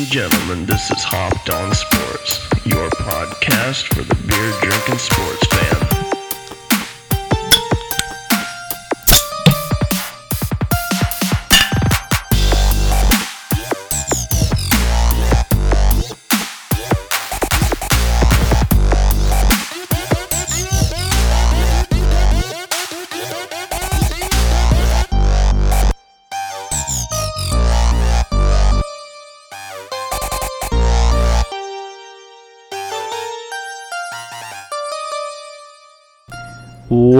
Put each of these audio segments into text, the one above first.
and gentlemen, this is Hopped on Sports, your podcast for the beer drinking sports fan.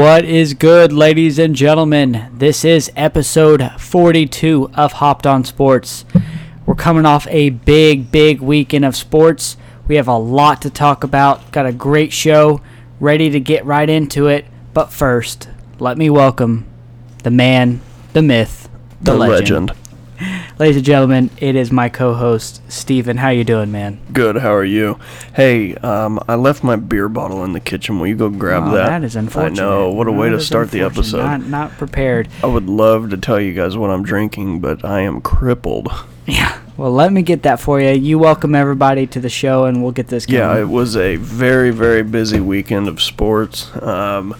What is good, ladies and gentlemen? This is episode 42 of Hopped on Sports. We're coming off a big, big weekend of sports. We have a lot to talk about. Got a great show, ready to get right into it. But first, let me welcome the man, the myth, the, The legend. legend. Ladies and gentlemen, it is my co-host Steven. How you doing, man? Good, how are you? Hey, um, I left my beer bottle in the kitchen. Will you go grab Oh, that? that is unfortunate. I know. What a way to start the episode. Not, not prepared. I would love to tell you guys what I'm drinking, but I am crippled. Yeah. Well, let me get that for you. You welcome everybody to the show, and we'll get this going. Yeah, it was a very, very busy weekend of sports. Um,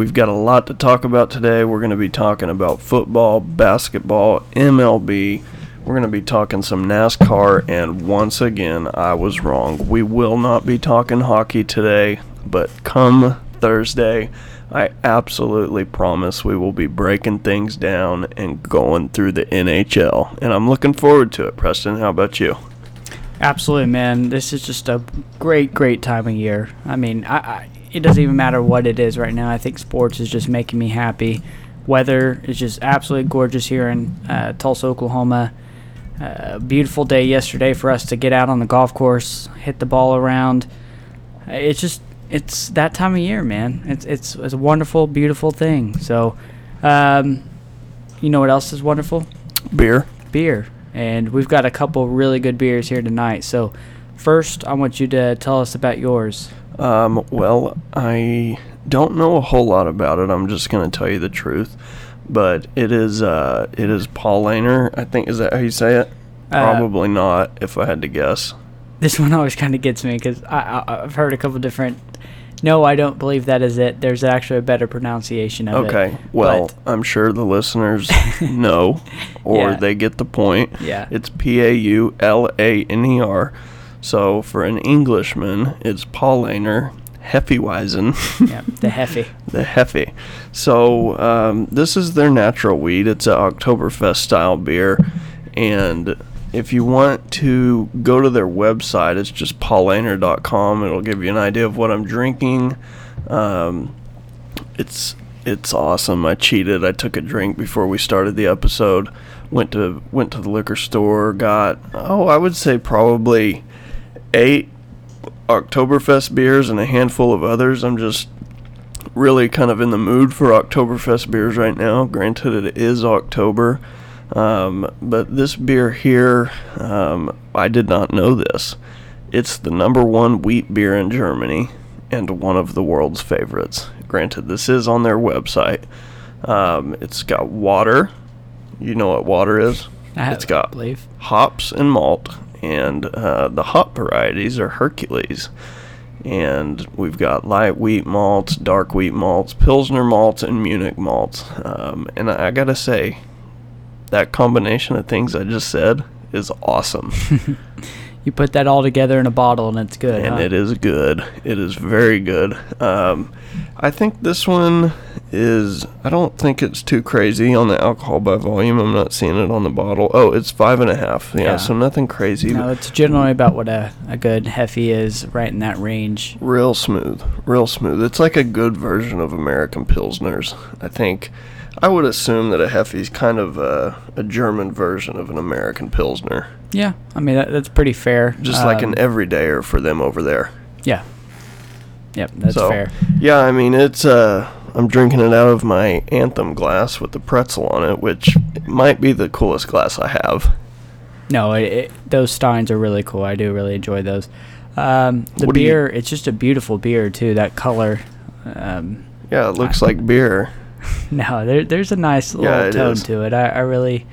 we've got a lot to talk about today. We're going to be talking about football, basketball, MLB. We're going to be talking some NASCAR, and once again, I was wrong. We will not be talking hockey today, but come Thursday, I absolutely promise we will be breaking things down and going through the NHL. And I'm looking forward to it. Preston, how about you? Absolutely, man. This is just a great, great time of year. I mean, I, I, it doesn't even matter what it is right now. I think sports is just making me happy. Weather is just absolutely gorgeous here in uh, Tulsa, Oklahoma. Uh, beautiful day yesterday for us to get out on the golf course, hit the ball around. It's just, it's that time of year, man. It's it's, it's a wonderful, beautiful thing. So, um, you know what else is wonderful? Beer? beer, and we've got a couple really good beers here tonight. So, first, I want you to tell us about yours. Um, well, I don't know a whole lot about it. I'm just gonna tell you the truth. But it is uh it is Paulaner. I think is that how you say it? Uh, Probably not, if I had to guess. This one always kind of gets me because I, I, I've heard a couple different. No, I don't believe that is it. There's actually a better pronunciation of it. Okay. Well, but- I'm sure the listeners know or Yeah. they get the point. Yeah. It's P A U L A N E R. So for an Englishman, it's Paulaner Hefeweizen. yeah, the Heffy. the Hefe. So um, this is their natural wheat. It's an Oktoberfest style beer, and if you want to go to their website, it's just paulaner.com. It'll give you an idea of what I'm drinking. Um, it's it's awesome. I cheated. I took a drink before we started the episode. Went to went to the liquor store. Got oh, I would say probably eight Oktoberfest beers and a handful of others. I'm just really kind of in the mood for Oktoberfest beers right now. Granted, it is October, um, but this beer here, um, I did not know this. It's the number one wheat beer in Germany and one of the world's favorites. Granted, this is on their website. Um, it's got water. You know what water is? I It's got believe. hops and malt, and uh, the hop varieties are Hercules. And we've got light wheat malts, dark wheat malts, Pilsner malts, and Munich malts. Um, and I, I gotta say, that combination of things I just said is awesome. You put that all together in a bottle, and it's good. and huh? it is good. It is very good. Um, I think this one is. I don't think it's too crazy on the alcohol by volume. I'm not seeing it on the bottle. Oh, it's five and a half. Yeah, Yeah. so nothing crazy. No, it's generally about what a, a good Heffy is, right in that range. Real smooth, real smooth. It's like a good version of American Pilsners. I think I would assume that a Hefty's kind of a, a German version of an American Pilsner, Yeah, I mean that, that's pretty fair. just like Um, an everydayer for them over there. Yeah. Yep, that's so, fair. Yeah, I mean it's uh I'm drinking it out of my Anthem glass with the pretzel on it, which might be the coolest glass I have. No, it, it, those steins are really cool. I do really enjoy those. Um, the What do you- beer, it's just a beautiful beer too. That color. Um, Yeah, it looks like beer. no, there, there's a nice little Yeah, tone is. to it. I, I really,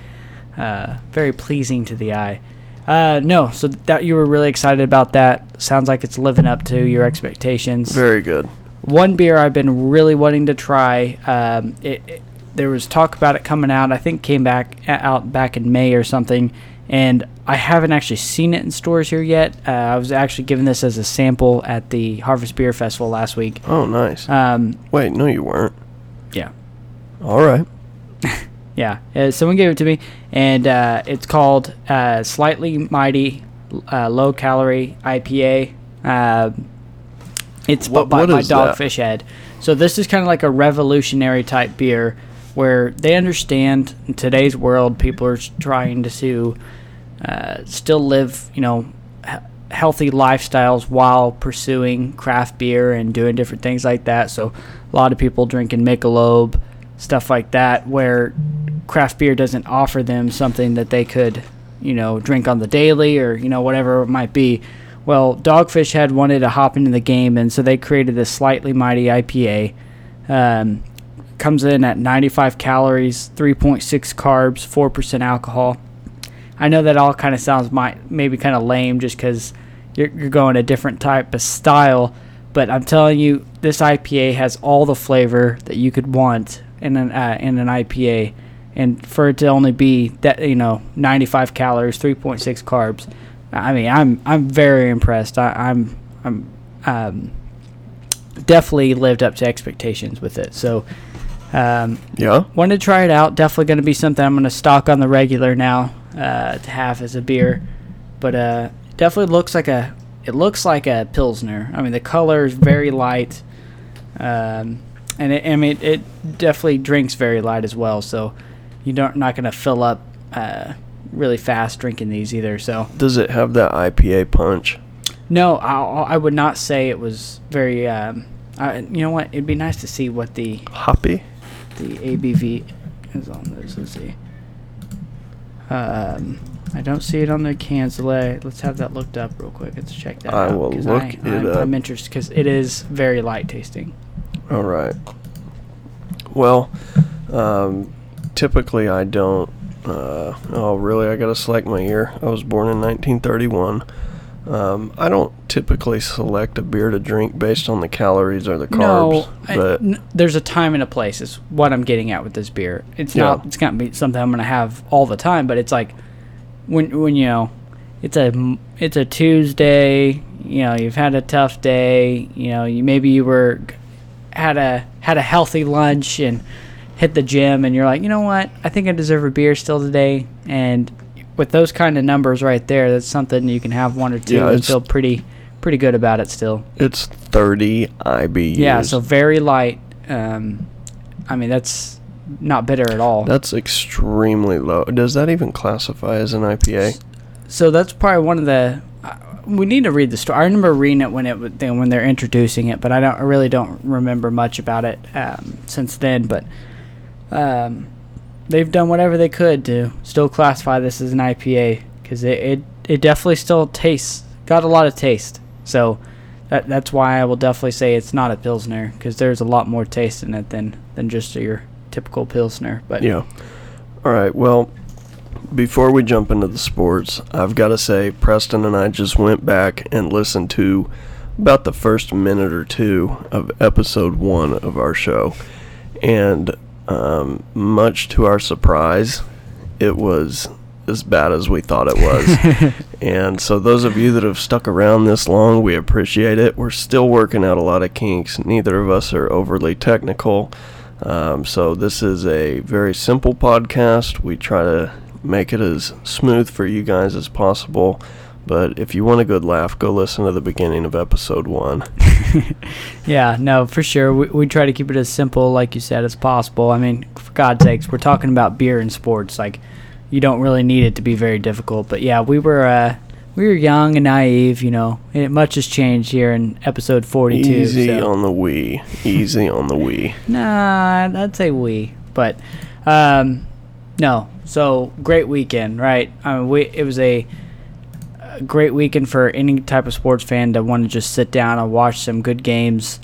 uh, very pleasing to the eye. Uh, no, so that you were really excited about that. Sounds like it's living up to your expectations. Very good. One beer I've been really wanting to try. Um, it, it- there was talk about it coming out. I think came back out back in May or something, and I haven't actually seen it in stores here yet. Uh, I was actually given this as a sample at the Harvest Beer Festival last week. Oh, nice. Um, Wait, no, you weren't. yeah, All right. yeah. Uh, someone gave it to me, and uh, it's called uh, Slightly Mighty uh, Low Calorie IPA. Uh, it's What- by, what by that? Dogfish Head. So this is kind of like a revolutionary type beer where they understand in today's world people are trying to uh, still live, you know, he- healthy lifestyles while pursuing craft beer and doing different things like that. So a lot of people drinking Michelob, stuff like that, where craft beer doesn't offer them something that they could, you know, drink on the daily or you know whatever it might be. Well, Dogfish Head wanted to hop into the game, and so they created this slightly mighty IPA. Um, comes in at 95 calories, 3.6 carbs, 4% alcohol. I know that all kind of sounds might maybe kind of lame just because you're, you're going a different type of style, but I'm telling you, this IPA has all the flavor that you could want in an uh, in an IPA, and for it to only be that you know 95 calories, 3.6 carbs. I mean, I'm I'm very impressed. I, I'm I'm um, definitely lived up to expectations with it. So. Um, Yeah. wanted to try it out. Definitely going to be something I'm going to stock on the regular now uh, to have as a beer. But uh, definitely looks like a it looks like a pilsner. I mean, the color is very light, um, and it, I mean it definitely drinks very light as well. So you don't not going to fill up uh, really fast drinking these either. So Does it have that IPA punch? no, I, I would not say it was very. Um, I, you know what? It'd be nice to see what the Hoppy? the ABV is on this. Let's see. Um, I don't see it on the cans. Let- Let's have that looked up real quick. Let's check that I out. will look I, it I'm, up. I'm interested because it is very light tasting. All right. Well, um, typically I don't. Uh, oh, really? I gotta select my year. I was born in 1931. Um, I don't typically select a beer to drink based on the calories or the carbs, no, but n- there's a time and a place. Is what I'm getting at with this beer. It's Yeah. not. It's not be something I'm gonna have all the time. But it's like when when you know, it's a it's a Tuesday. You know, you've had a tough day. You know, you maybe you were had a had a healthy lunch and hit the gym, and you're like, you know what? I think I deserve a beer still today. And with those kind of numbers right there, that's something you can have one or two Yeah, and feel pretty pretty good about it still. it's 30 IBUs. Yeah, so very light. Um, I mean, that's not bitter at all. that's extremely low. Does that even classify as an IPA? so that's probably one of the. We need to read the story. I remember reading it when it when they're introducing it, but I don't. I really don't remember much about it um, since then. But um, they've done whatever they could to still classify this as an IPA because it, it it definitely still tastes got a lot of taste. So that that's why I will definitely say it's not a pilsner because there's a lot more taste in it than than just your typical pilsner. But Yeah. All right. Well, before we jump into the sports, I've got to say, Preston and I just went back and listened to about the first minute or two of episode one of our show. And um, much to our surprise, it was as bad as we thought it was. and so, those of you that have stuck around this long, we appreciate it. We're still working out a lot of kinks. Neither of us are overly technical. Um, so this is a very simple podcast. We try to make it as smooth for you guys as possible. But if you want a good laugh, go listen to the beginning of episode one. Yeah, no, for sure. We, we try to keep it as simple, like you said, as possible. I mean, for God's sakes, we're talking about beer and sports. Like, you don't really need it to be very difficult. But yeah, we were uh, we were young and naive. You know, and much has changed here in episode forty-two. Easy so. on the Wii. Easy on the Wii. Nah, I'd say we, but um, no. So great weekend, right? I mean, we it was a, a great weekend for any type of sports fan to want to just sit down and watch some good games.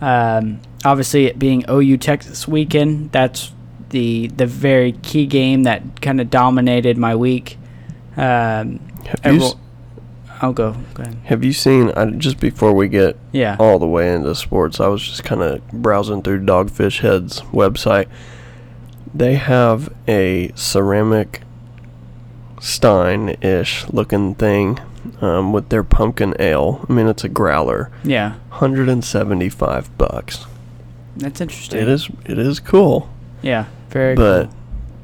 Um, obviously, it being OU Texas weekend, that's the the very key game that kind of dominated my week. Um, Have you s- I'll go. Go ahead. have you seen? I, just before we get Yeah. all the way into sports, I was just kind of browsing through Dogfish Head's website. They have a ceramic stein-ish looking thing um, with their pumpkin ale. I mean, it's a growler, Yeah. 175 bucks. That's interesting. It is it is cool, Yeah. Very but cool.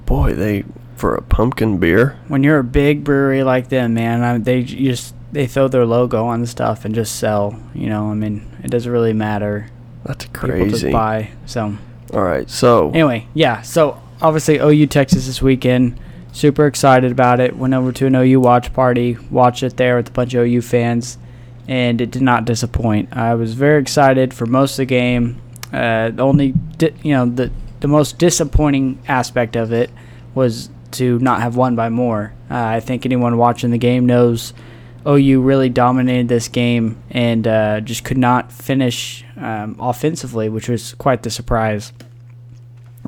boy, they for a pumpkin beer. When you're a big brewery like them, man, I, they just they throw their logo on stuff and just sell. You know, I mean, it doesn't really matter. That's crazy. People just buy. So All right, so anyway, yeah. So obviously OU Texas this weekend. Super excited about it. Went over to an OU watch party, watched it there with a bunch of OU fans, and it did not disappoint. I was very excited for most of the game. Uh, the only, di- you know, the the most disappointing aspect of it was to not have won by more. Uh, I think anyone watching the game knows OU really dominated this game and uh, just could not finish um, offensively, which was quite the surprise.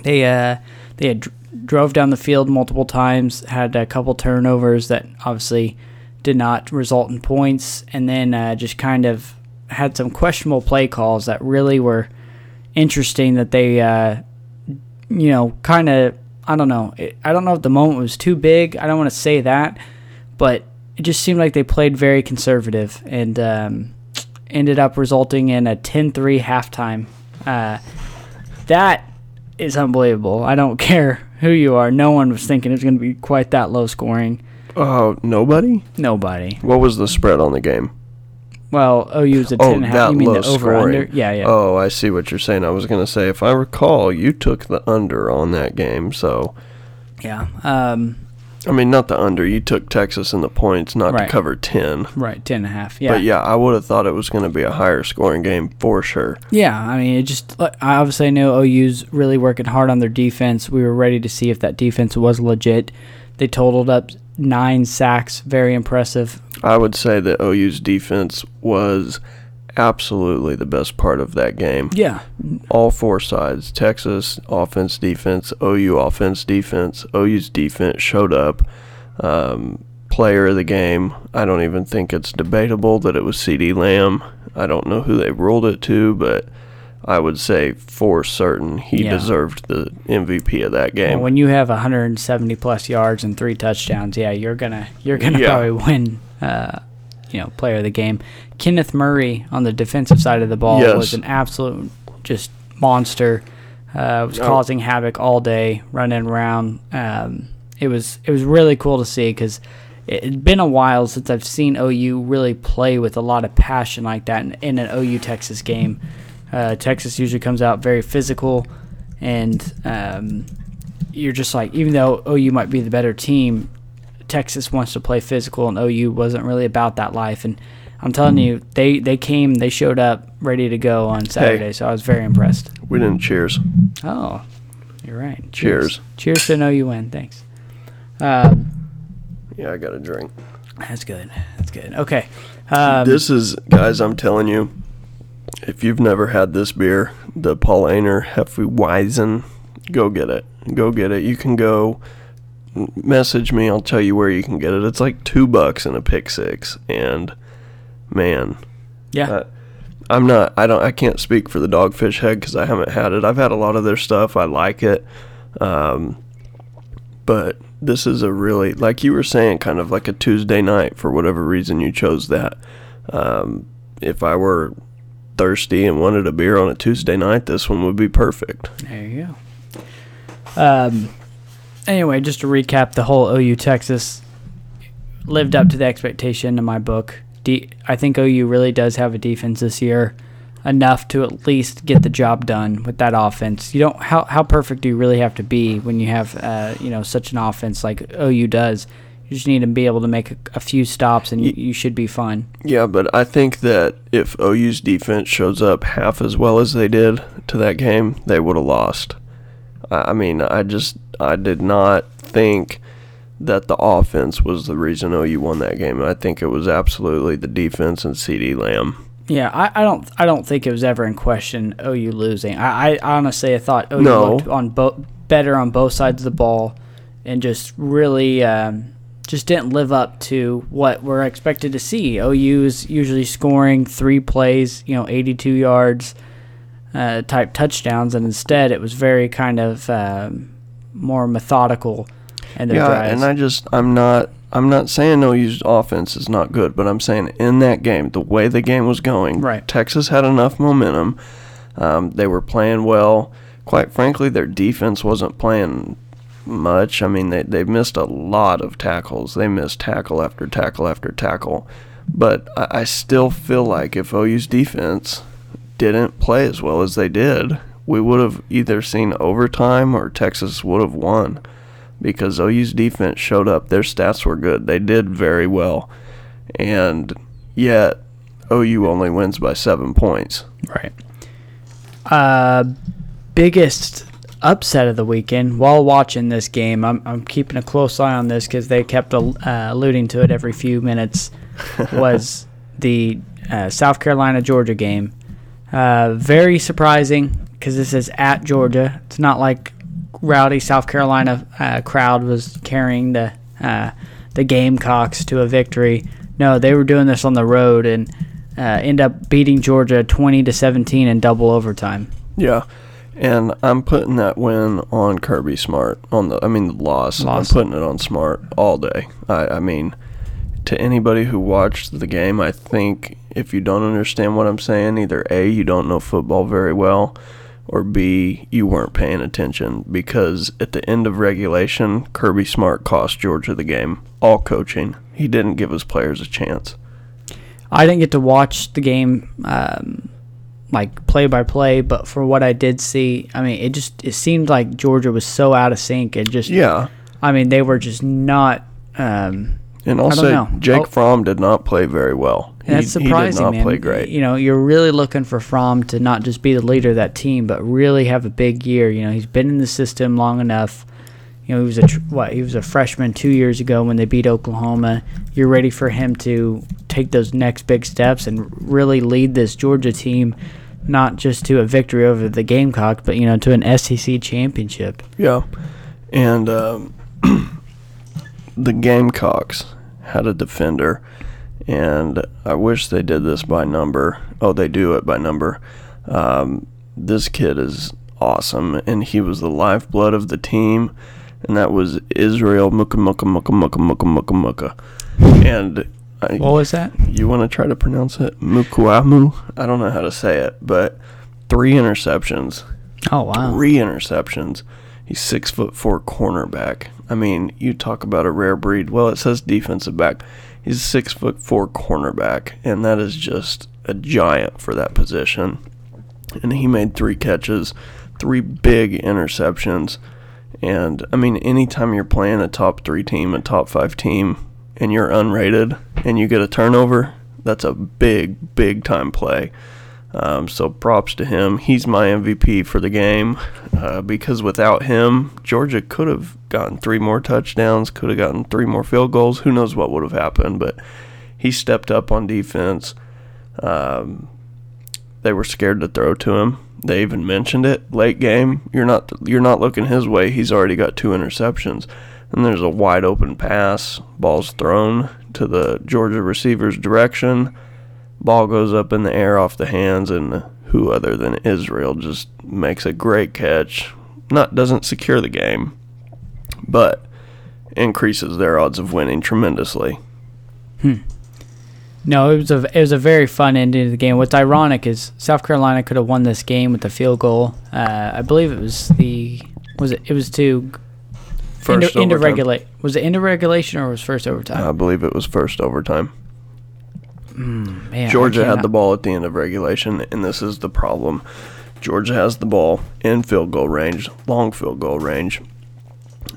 They uh, they had dr- drove down the field multiple times, had a couple turnovers that obviously did not result in points, and then uh, just kind of had some questionable play calls that really were interesting. That they, uh, you know, kind of I don't know. I don't know if the moment was too big. I don't want to say that, but it just seemed like they played very conservative and um, ended up resulting in a 10-3 halftime. Uh, that is unbelievable. I don't care who you are. No one was thinking it was going to be quite that low scoring. oh nobody. Nobody. What was the spread on the game? Well, OU's a Oh, 10 and a half. that You mean low the over under? scoring. Yeah, yeah. Oh, I see what you're saying. I was gonna say, if I recall, you took the under on that game. So, Yeah. Um, I mean, not the under. You took Texas in the points, not Right. to cover ten. right, 10 and a half. Yeah. But yeah, I would have thought it was gonna be a higher scoring game for sure. Yeah, I mean, it just like, I obviously know OU's really working hard on their defense. We were ready to see if that defense was legit. They totaled up nine sacks, very impressive. I would say that OU's defense was absolutely the best part of that game. Yeah, All four sides Texas offense, defense, OU offense, defense. OU's defense showed up. Um, player of the game, I don't even think it's debatable that it was CeeDee Lamb. I don't know who they ruled it to, but I would say for certain he Yeah. deserved the MVP of that game. Well, when you have 170 plus yards and three touchdowns, yeah, you're gonna you're gonna Yeah. probably win. Uh, you know, player of the game. Kenneth Murray on the defensive side of the ball Yes. was an absolute just monster. Uh, was Oh. causing havoc all day, running around. Um, it was it was really cool to see because it had been a while since I've seen OU really play with a lot of passion like that in, in an OU Texas game. Uh, Texas usually comes out very physical, and um, you're just like, even though OU might be the better team, Texas wants to play physical, and OU wasn't really about that life. And I'm telling you, they they came, they showed up ready to go on Saturday, so I was very impressed. we didn't cheers. Oh, you're right. Cheers. Cheers to an OU win. Thanks. Um, Yeah, I got a drink. that's good. That's good. Okay. Um, this is, guys, I'm telling you, if you've never had this beer, the Paulaner Hefeweizen, go get it. Go get it. You can go message me. I'll tell you where you can get it. It's like two bucks in a pick six. And man, yeah. uh, I'm not, I don't, I can't speak for the Dogfish Head because I haven't had it. I've had a lot of their stuff. I like it. Um, but this is a really, like you were saying, kind of like a Tuesday night for whatever reason you chose that. Um, if I were thirsty and wanted a beer on a Tuesday night, this one would be perfect. There you go. Um, anyway, just to recap, the whole OU Texas lived up to the expectation in my book. De- I think OU really does have a defense this year, enough to at least get the job done with that offense. You don't how how perfect do you really have to be when you have uh, you know such an offense like OU does. You just need to be able to make a, a few stops, and you, you should be fine. Yeah, but I think that if OU's defense shows up half as well as they did to that game, they would have lost. I mean, I just I did not think that the offense was the reason OU won that game. I think it was absolutely the defense and CeeDee Lamb. Yeah, I, I don't I don't think it was ever in question OU losing. I, I honestly I thought OU No. looked on both better on both sides of the ball, and just really um, just didn't live up to what we're expected to see. OU is usually scoring three plays, you know, 82 yards uh, type touchdowns, and instead it was very kind of um, more methodical. In their yeah, drives. and I just I'm not I'm not saying OU's offense is not good, but I'm saying in that game, the way the game was going, Right. Texas had enough momentum. Um, they were playing well. Quite frankly, their defense wasn't playing much. I mean, they they missed a lot of tackles. They missed tackle after tackle after tackle. But I, I still feel like if OU's defense didn't play as well as they did, we would have either seen overtime or Texas would have won because OU's defense showed up. Their stats were good. They did very well. And yet, OU only wins by seven points. Right. Uh, biggest upset of the weekend while watching this game. I'm, I'm keeping a close eye on this because they kept uh, alluding to it every few minutes. was the uh, South Carolina Georgia game. Uh, very surprising because this is at Georgia. It's not like rowdy South Carolina uh, crowd was carrying the uh, the Gamecocks to a victory. No, they were doing this on the road and uh, end up beating Georgia 20 to 17 in double overtime. Yeah. And I'm putting that win on Kirby Smart. On the, I mean, the loss. Loss. I'm putting it on Smart all day. I, I mean, to anybody who watched the game, I think if you don't understand what I'm saying, either A, you don't know football very well, or B, you weren't paying attention. Because at the end of regulation, Kirby Smart cost Georgia the game. All coaching. He didn't give his players a chance. I didn't get to watch the game um, like play by play, but for what I did see, I mean, it just it seemed like Georgia was so out of sync. It just, Yeah. I mean, they were just not. Um, And I'll I don't say know. Jake Oh. Fromm did not play very well. He, that's surprising, he did not man. play great. You know, you're really looking for Fromm to not just be the leader of that team, but really have a big year. You know, he's been in the system long enough. You know, he was a tr- what? He was a freshman two years ago when they beat Oklahoma. You're ready for him to take those next big steps and really lead this Georgia team, not just to a victory over the Gamecocks, but you know, to an SEC championship. Yeah, and um, the Gamecocks had a defender, and I wish they did this by number. Oh, they do it by number. Um, this kid is awesome, and he was the lifeblood of the team, and that was Israel Muka Muka Muka Muka Muka Muka Muka. And I, What was that? you want to try to pronounce it? Mukuamu? I don't know how to say it, but three interceptions Oh wow! three interceptions. He's six foot four cornerback. I mean, you talk about a rare breed. Well, it says defensive back. He's a six foot four cornerback, and that is just a giant for that position. And he made three catches, three big interceptions. And I mean, anytime you're playing a top three team, a top five team, and you're unrated and you get a turnover, that's a big, big time play. Um, so props to him. He's my MVP for the game uh, because without him, Georgia could have gotten three more touchdowns, could have gotten three more field goals. Who knows what would have happened? But he stepped up on defense. Um, they were scared to throw to him. They even mentioned it late game. You're not you're not looking his way. He's already got two interceptions. And there's a wide open pass. Ball's thrown to the Georgia receiver's direction. Ball goes up in the air off the hands, and who other than Israel just makes a great catch. Not doesn't secure the game, but increases their odds of winning tremendously. Hmm. No, it was a it was a very fun ending to the game. What's ironic is South Carolina could have won this game with a field goal. Uh, I believe it was the was it it was to First into, into regulate was it into regulation or was first overtime? I believe it was first overtime. Man, Georgia had the ball at the end of regulation, and this is the problem. Georgia has the ball in field goal range, long field goal range,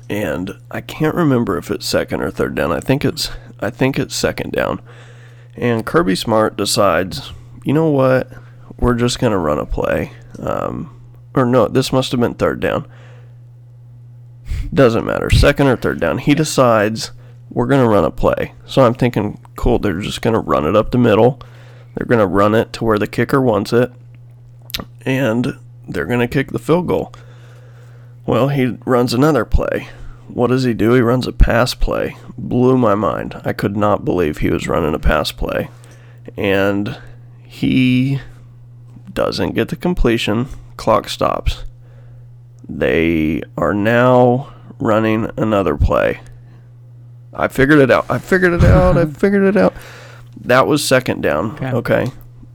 and I can't remember if it's second or third down. I think it's I think it's second down. And Kirby Smart decides, you know what, we're just gonna run a play. Um, or no, this must have been third down. Doesn't matter, second or third down. He decides we're gonna run a play. So I'm thinking, cool, they're just gonna run it up the middle. They're gonna run it to where the kicker wants it, and they're gonna kick the field goal. Well, he runs another play. what does he do? He runs a pass play. Blew my mind. I could not believe he was running a pass play. And he doesn't get the completion. Clock stops. They are now running another play. I figured it out. I figured it out. I figured it out. That was second down. Okay. Okay.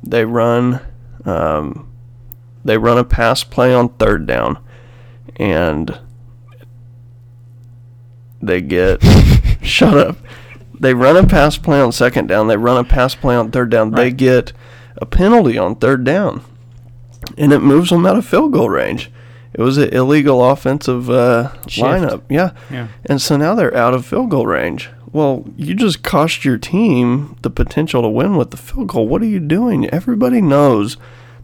They run um, they run a pass play on third down and they get shut up. They run a pass play on second down. They run a pass play on third down. They get a penalty on third down, and it moves them out of field goal range. It was an illegal offensive uh, lineup. Yeah. Yeah. And so now they're out of field goal range. Well, you just cost your team the potential to win with the field goal. What are you doing? Everybody knows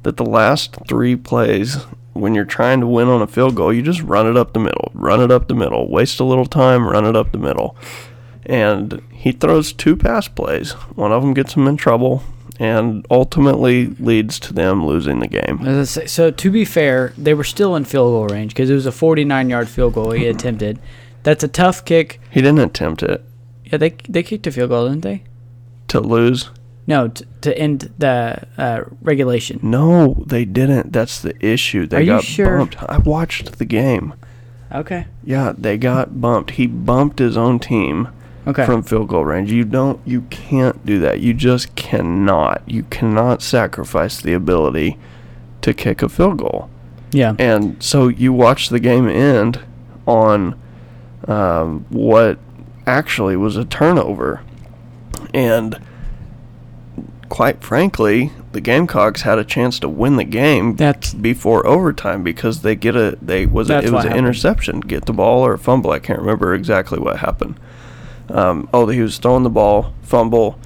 that the last three plays, when you're trying to win on a field goal, you just run it up the middle, run it up the middle, waste a little time, run it up the middle. And he throws two pass plays. One of them gets him in trouble and ultimately leads to them losing the game. Say, so to be fair, they were still in field goal range because it was a 49-yard field goal he attempted. That's a tough kick. He didn't attempt it Yeah, they they kicked a field goal, didn't they? to lose. No, t- to end the uh, regulation. No, they didn't. That's the issue. They Are got sure? bumped. I watched the game. Okay. Yeah, they got bumped. He bumped his own team Okay. from field goal range. You don't you can't do that. You just cannot. You cannot sacrifice the ability to kick a field goal. yeah. And so you watch the game end on um, what actually was a turnover. And quite frankly, the Gamecocks had a chance to win the game That's before overtime because they get a they was That's it was an happened. interception, get the ball or a fumble. I can't remember exactly what happened. Um, oh, he was throwing the ball, fumble,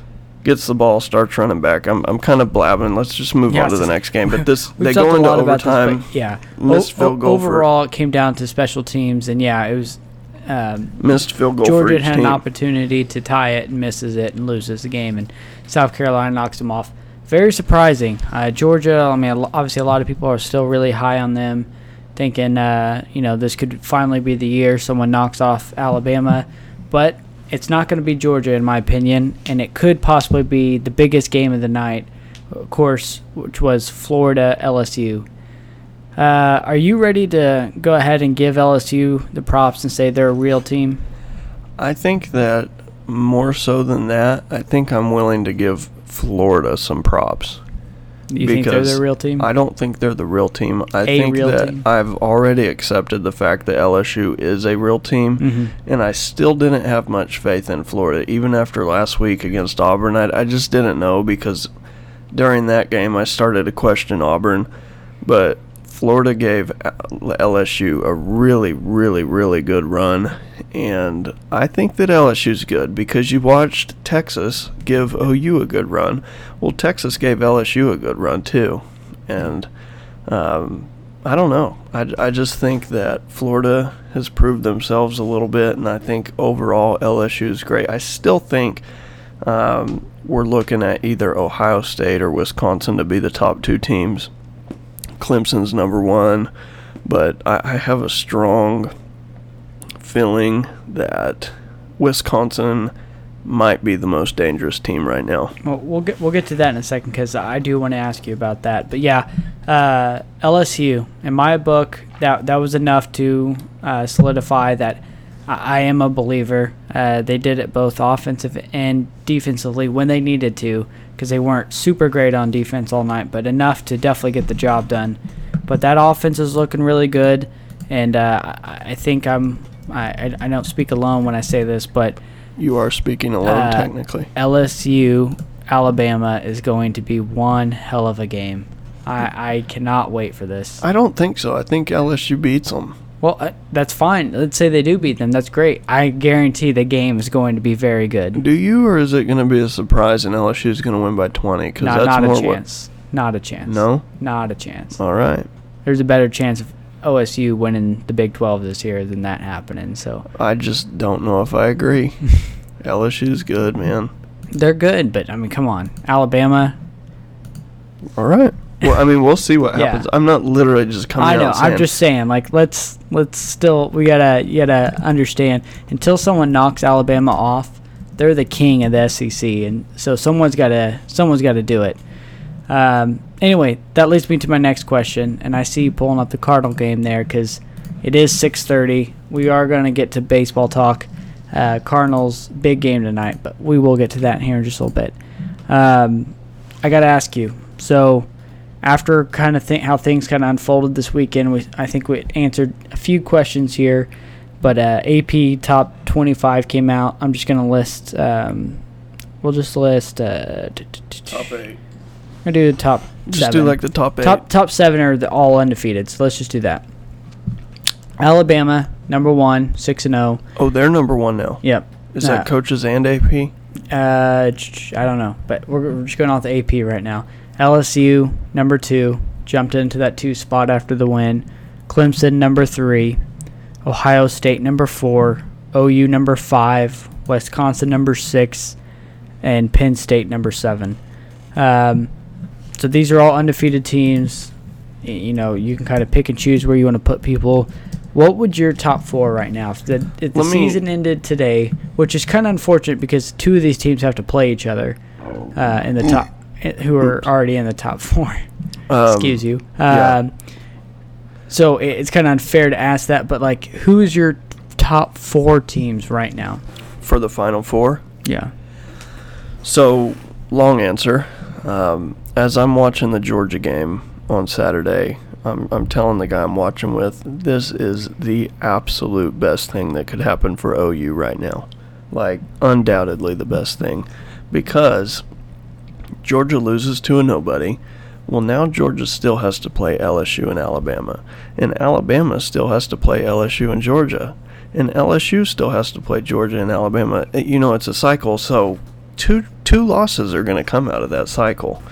gets the ball, starts running back. I'm I'm kind of blabbing. Let's just move Yeah, on to the next game. But this they go into about this, overtime. yeah. missed O- field goal for- overall, it came down to special teams, and yeah, it was. Um, missed field goal for Georgia had team. an opportunity to tie it and misses it and loses the game, and South Carolina knocks them off. Very surprising. Uh, Georgia, I mean, obviously a lot of people are still really high on them, thinking, uh, you know, this could finally be the year someone knocks off Alabama, but it's not going to be Georgia in my opinion, and it could possibly be the biggest game of the night, of course, which was Florida LSU. Uh, are you ready to go ahead and give LSU the props and say they're a real team? I think that more so than that, I think I'm willing to give Florida some props. You think they're the real team? I don't think they're the real team. I A think real that team. I've already accepted the fact that LSU is a real team, Mhm. and I still didn't have much faith in Florida, even after last week against Auburn. I, I just didn't know because during that game I started to question Auburn, but Florida gave LSU a really, really, really good run, and I think that LSU's good because you watched Texas give OU a good run. Well, Texas gave LSU a good run too, and um, I don't know. I, I just think that Florida has proved themselves a little bit, and I think overall LSU is great. I still think um, we're looking at either Ohio State or Wisconsin to be the top two teams. Clemson's number one, but I, I have a strong feeling that Wisconsin might be the most dangerous team right now. Well, we'll get we'll get to that in a second because I do want to ask you about that. But yeah, uh, LSU in my book that that was enough to uh, solidify that I, I am a believer. Uh, they did it both offensive and defensively when they needed to because they weren't super great on defense all night, but enough to definitely get the job done. But that offense is looking really good, and uh, I, think I'm I, I I don't speak alone when I say this, but. You are speaking alone, Uh, technically. LSU Alabama is going to be one hell of a game. I, I cannot wait for this. I don't think so. I think LSU beats them. Well, uh, that's fine. Let's say they do beat them. That's great. I guarantee the game is going to be very good. Do you, or is it going to be a surprise and LSU is going to win by 20? Because No, that's not more a chance. Not a chance. No? Not a chance. All right. There's a better chance of OSU winning the Big 12 this year than that happening. So I just don't know if I agree. LSU's good, man. they're good, but I mean, come on, Alabama. All right. Well, I mean, we'll see what Yeah. happens. I'm not literally just coming I know. saying, I'm just saying, like, let's let's still we gotta you gotta understand until someone knocks Alabama off, they're the king of the SEC, and so someone's gotta someone's gotta do it. Um, anyway, that leads me to my next question, and I see you pulling up the Cardinal game there because it is 6:30. We are gonna get to baseball talk. Uh, Cardinals big game tonight, but we will get to that here in just a little bit. Um, I gotta ask you. So, after kind of think how things kind of unfolded this weekend, we I think we answered a few questions here, but uh, AP top 25 came out. I'm just gonna list. Um, we'll just list. Uh, top eight. I'm gonna do the top. Just seven. do like the top eight. top top seven are the all undefeated. So let's just do that. Alabama number one, six and zero. Oh, they're number one now. Yep. Is that coaches and AP? Uh, I don't know, but we're, we're just going off the AP right now. LSU number two jumped into that two spot after the win. Clemson number three, Ohio State number four, OU number five, Wisconsin number six, and Penn State number seven. Um, so these are all undefeated teams. You know, you can kind of pick and choose where you want to put people. What would your top four right now? If the, if the season ended today, which is kind of unfortunate because two of these teams have to play each other uh, in the top, who are already in the top four. Um, Excuse you. yeah. Um, so it, it's kind of unfair to ask that, but like, who is your top four teams right now? For the final four. Yeah. So, long answer. Um, as I'm watching the Georgia game on Saturday, I'm, I'm telling the guy I'm watching with, this is the absolute best thing that could happen for OU right now. Like, undoubtedly the best thing. Because Georgia loses to a nobody. Well, now Georgia still has to play LSU and Alabama. And Alabama still has to play LSU and Georgia. And LSU still has to play Georgia and Alabama. Uh, You know, it's a cycle, so two two losses are going to come out of that cycle.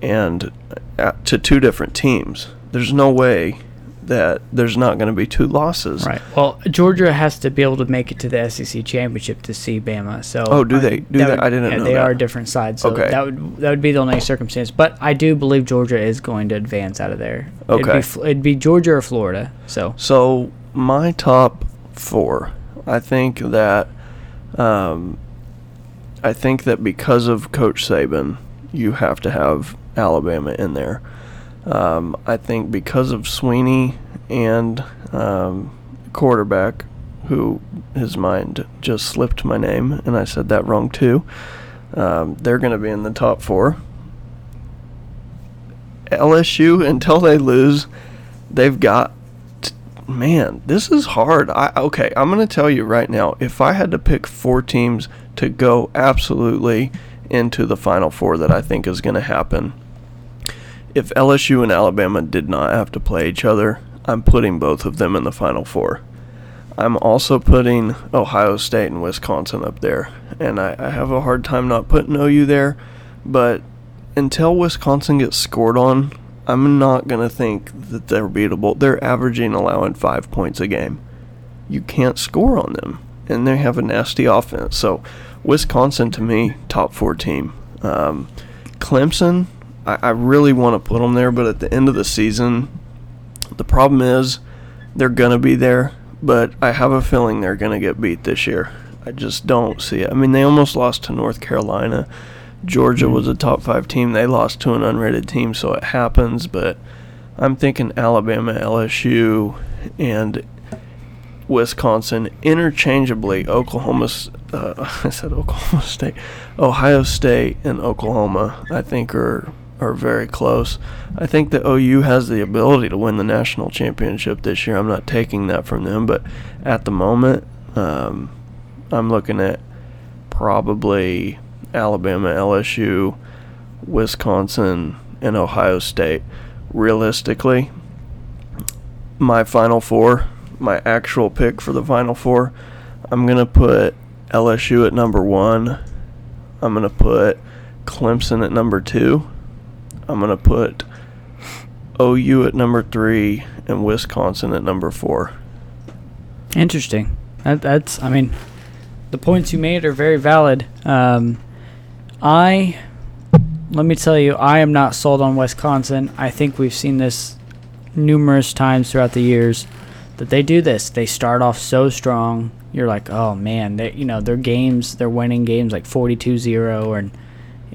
And uh, to two different teams. There's no way that there's not going to be two losses. Right. Well, Georgia has to be able to make it to the SEC championship to see Bama. So. Oh, do they- do that? would- I didn't yeah, know They that. are different sides. So Okay. That would that would be the only circumstance. But I do believe Georgia is going to advance out of there. It'd Okay. be, it'd be Georgia or Florida. So. So my top four, I think that, um, I think that because of Coach Saban, you have to have Alabama in there. Um, I think because of Swinney and um, quarterback, who his mind just slipped my name, and I said that wrong too. Um, they're going to be in the top four. LSU until they lose, they've got man, this is hard. I okay, I'm going to tell you right now, if I had to pick four teams to go absolutely into the final four that I think is going to happen, if LSU and Alabama did not have to play each other, I'm putting both of them in the final four. I'm also putting Ohio State and Wisconsin up there, and I, I have a hard time not putting OU there, but until Wisconsin gets scored on, I'm not going to think that they're beatable. They're averaging allowing five points a game. You can't score on them, and they have a nasty offense. So, Wisconsin to me, top four team. Um, Clemson, I, I really want to put them there, but at the end of the season, the problem is they're going to be there, but I have a feeling they're going to get beat this year. I just don't see it. I mean, they almost lost to North Carolina. Georgia was a top five team. They lost to an unrated team, so it happens. But I'm thinking Alabama, LSU, and Wisconsin interchangeably. Oklahoma, uh, I said Oklahoma State, Ohio State, and Oklahoma. I think are are very close. I think that OU has the ability to win the national championship this year. I'm not taking that from them, but at the moment, um, I'm looking at probably Alabama, LSU, Wisconsin, and Ohio State. Realistically, my final four, my actual pick for the final four, I'm going to put LSU at number one. I'm going to put Clemson at number two. I'm going to put OU at number three and Wisconsin at number four. Interesting. That, that's, I mean, the points you made are very valid. Um, I let me tell you, I am not sold on Wisconsin. I think we've seen this numerous times throughout the years that they do this. They start off so strong. You're like, oh man, they you know their games, they're winning games like 42-0 and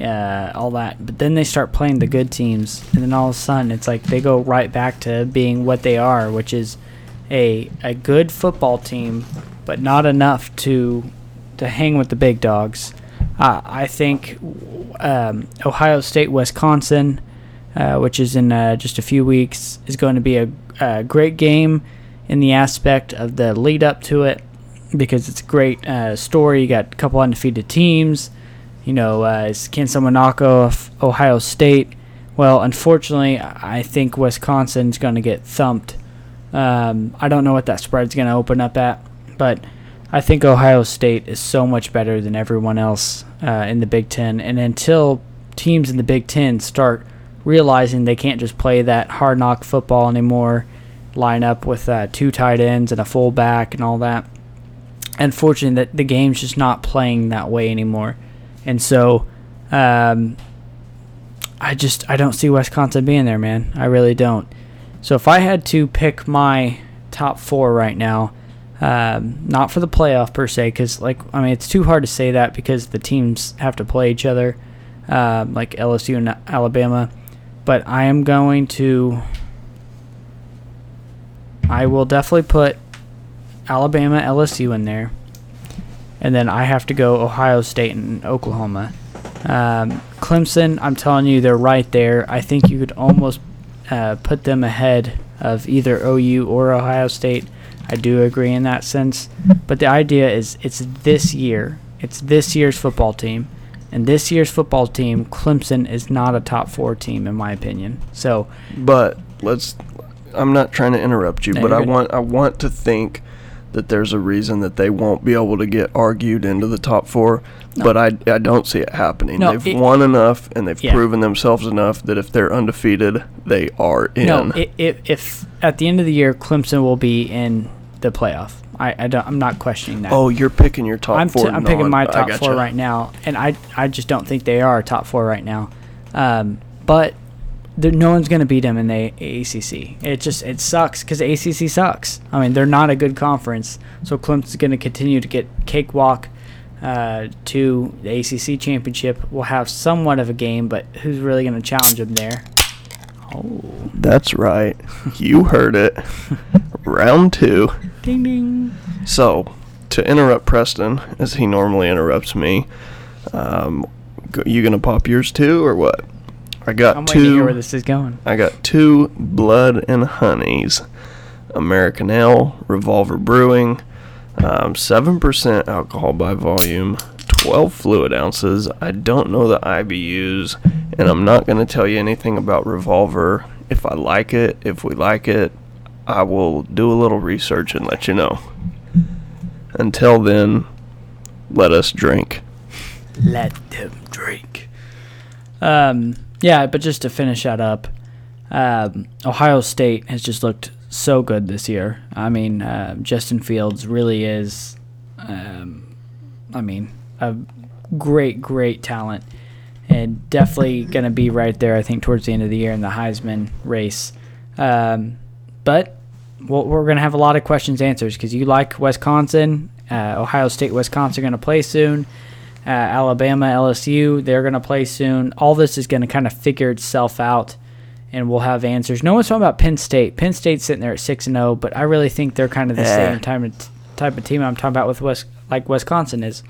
uh, all that. But then they start playing the good teams, and then all of a sudden it's like they go right back to being what they are, which is a a good football team, but not enough to to hang with the big dogs. Uh, I think um, Ohio State, Wisconsin, uh, which is in uh, just a few weeks, is going to be a, a, great game in the aspect of the lead up to it because it's a great uh, story. You got a couple undefeated teams. You know, uh, can someone knock off Ohio State? Well, unfortunately, I think Wisconsin's going to get thumped. Um, I don't know what that spread's going to open up at, but I think Ohio State is so much better than everyone else uh, in the Big Ten. And until teams in the Big Ten start realizing they can't just play that hard knock football anymore, line up with uh, two tight ends and a fullback and all that. Unfortunately, that the game's just not playing that way anymore, and so um, I just I don't see Wisconsin being there, man. I really don't. So if I had to pick my top four right now, um, not for the playoff per se, because like I mean it's too hard to say that because the teams have to play each other, um, like LSU and Alabama. But I am going to. I will definitely put Alabama, LSU in there, and then I have to go Ohio State and Oklahoma. Um, Clemson, I'm telling you, they're right there. I think you could almost uh, put them ahead of either OU or Ohio State. I do agree in that sense. But the idea is it's this year. It's this year's football team. And this year's football team, Clemson is not a top four team in my opinion. So But let's I'm not trying to interrupt you, no, but I want I want to think that there's a reason that they won't be able to get argued into the top four. No. But I, I don't see it happening. No, they've it, won enough and they've yeah. proven themselves enough that if they're undefeated, they are in. No, if, if at the end of the year Clemson will be in the playoff. I, I don't, I'm not questioning that. Oh, you're picking your top I'm four. T- I'm picking my top four right now, and I I just don't think they are top four right now. Um, but no one's going to beat them in the ACC. It just it sucks because the ACC sucks. I mean, they're not a good conference, so Clemson's going to continue to get cakewalk uh, to the ACC championship. We'll have somewhat of a game, but who's really going to challenge them there? Oh, that's right. You heard it. Round two. Ding ding. So, to interrupt Preston as he normally interrupts me, um, you gonna pop yours too, or what? I got I'm two. To hear where this is going. I got two Blood and Honeys, American Ale, Revolver Brewing, um, seven um, percent alcohol by volume, twelve fluid ounces. I don't know the IBUs, and I'm not gonna tell you anything about Revolver. If I like it, if we like it, I will do a little research and let you know. Until then, let us drink. Let them drink. Um yeah, but just to finish that up, um, Ohio State has just looked so good this year. I mean, uh, Justin Fields really is, um, I mean, a great, great talent, and definitely going to be right there. I think towards the end of the year in the Heisman race. Um, but we're going to have a lot of questions answers because you like Wisconsin, uh, Ohio State, Wisconsin are going to play soon uh, Alabama, LSU, they're going to play soon. All this is going to kind of figure itself out, and we'll have answers. No one's talking about Penn State. Penn State's sitting there at six and zero, oh, but I really think they're kind of the yeah. same type of, type of team I'm talking about with West, like Wisconsin is.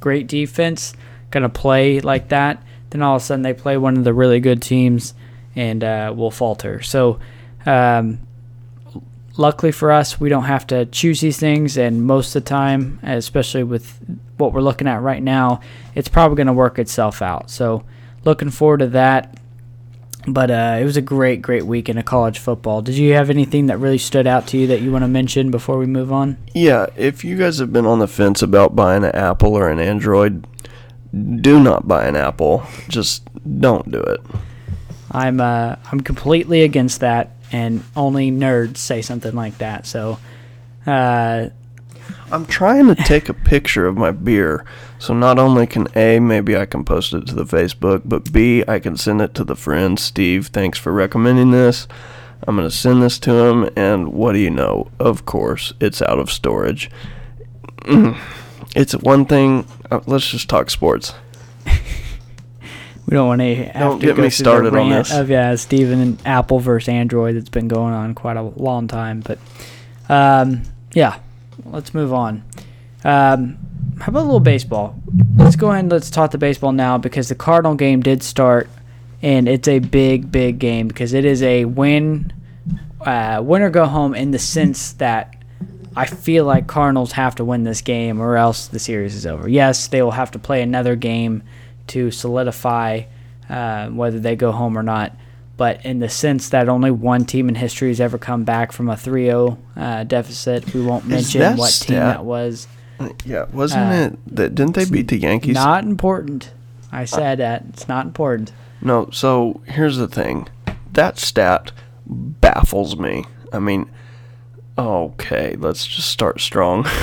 Great defense, going to play like that. Then all of a sudden they play one of the really good teams, and uh, will falter. So. Um, luckily for us, we don't have to choose these things, and most of the time, especially with what we're looking at right now, it's probably going to work itself out. So, looking forward to that. But uh, it was a great, great weekend of college football. Did you have anything that really stood out to you that you want to mention before we move on? Yeah, if you guys have been on the fence about buying an Apple or an Android, do not buy an Apple. Just don't do it. I'm uh, I'm completely against that and only nerds say something like that. So, uh, I'm trying to take a picture of my beer, so not only can A, maybe I can post it to the Facebook, but B, I can send it to the friend Steve. Thanks for recommending this. I'm going to send this to him, and what do you know? Of course, it's out of storage. It's one thing. Uh, let's just talk sports. We don't want to have Don't to get go me started the on rant this. of yeah, Steven and Apple versus Android that's been going on quite a long time. But um, yeah, let's move on. Um, how about a little baseball? Let's go ahead and let's talk the baseball now because the Cardinal game did start, and it's a big, big game because it is a win, uh, win or go home in the sense that I feel like Cardinals have to win this game or else the series is over. Yes, they will have to play another game to solidify uh, whether they go home or not. But in the sense that only one team in history has ever come back from a 3 0 uh, deficit, we won't mention what team that was. Yeah, wasn't Uh, it that didn't they beat the Yankees? Not important. I said that. It's not important. No, so here's the thing. That stat baffles me. I mean, okay, let's just start strong.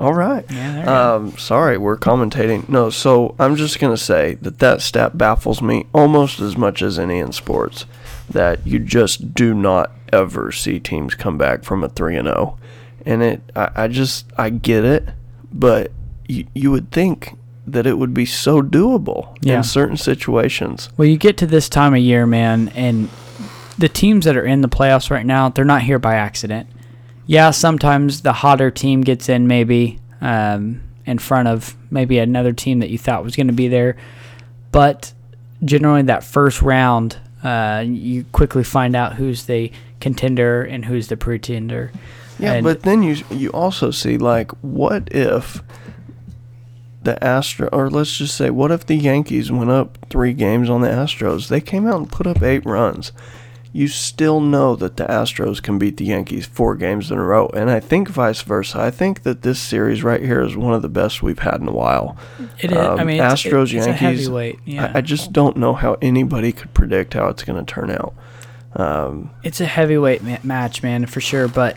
All right. Yeah. Um, sorry, we're commentating. No, so I'm just gonna say that that stat baffles me almost as much as any in sports. That you just do not ever see teams come back from a three and zero, and it. I, I just I get it, but you you would think that it would be so doable Yeah. in certain situations. Well, you get to this time of year, man, and the teams that are in the playoffs right now, they're not here by accident. Yeah, sometimes the hotter team gets in maybe um, in front of maybe another team that you thought was going to be there, but generally that first round, uh, you quickly find out who's the contender and who's the pretender. Yeah, And- but then you you also see like what if the Astro or let's just say what if the Yankees went up 3 games on the Astros? They came out and put up 8 runs. You still know that the Astros can beat the Yankees 4 games in a row and I think vice versa. I think that this series right here is one of the best we've had in a while. It is. I Um, mean, Astros, it's a Yankees, heavyweight. Yeah, I, I just don't know how anybody could predict how it's going to turn out. Um, it's a heavyweight ma- match, man, for sure. But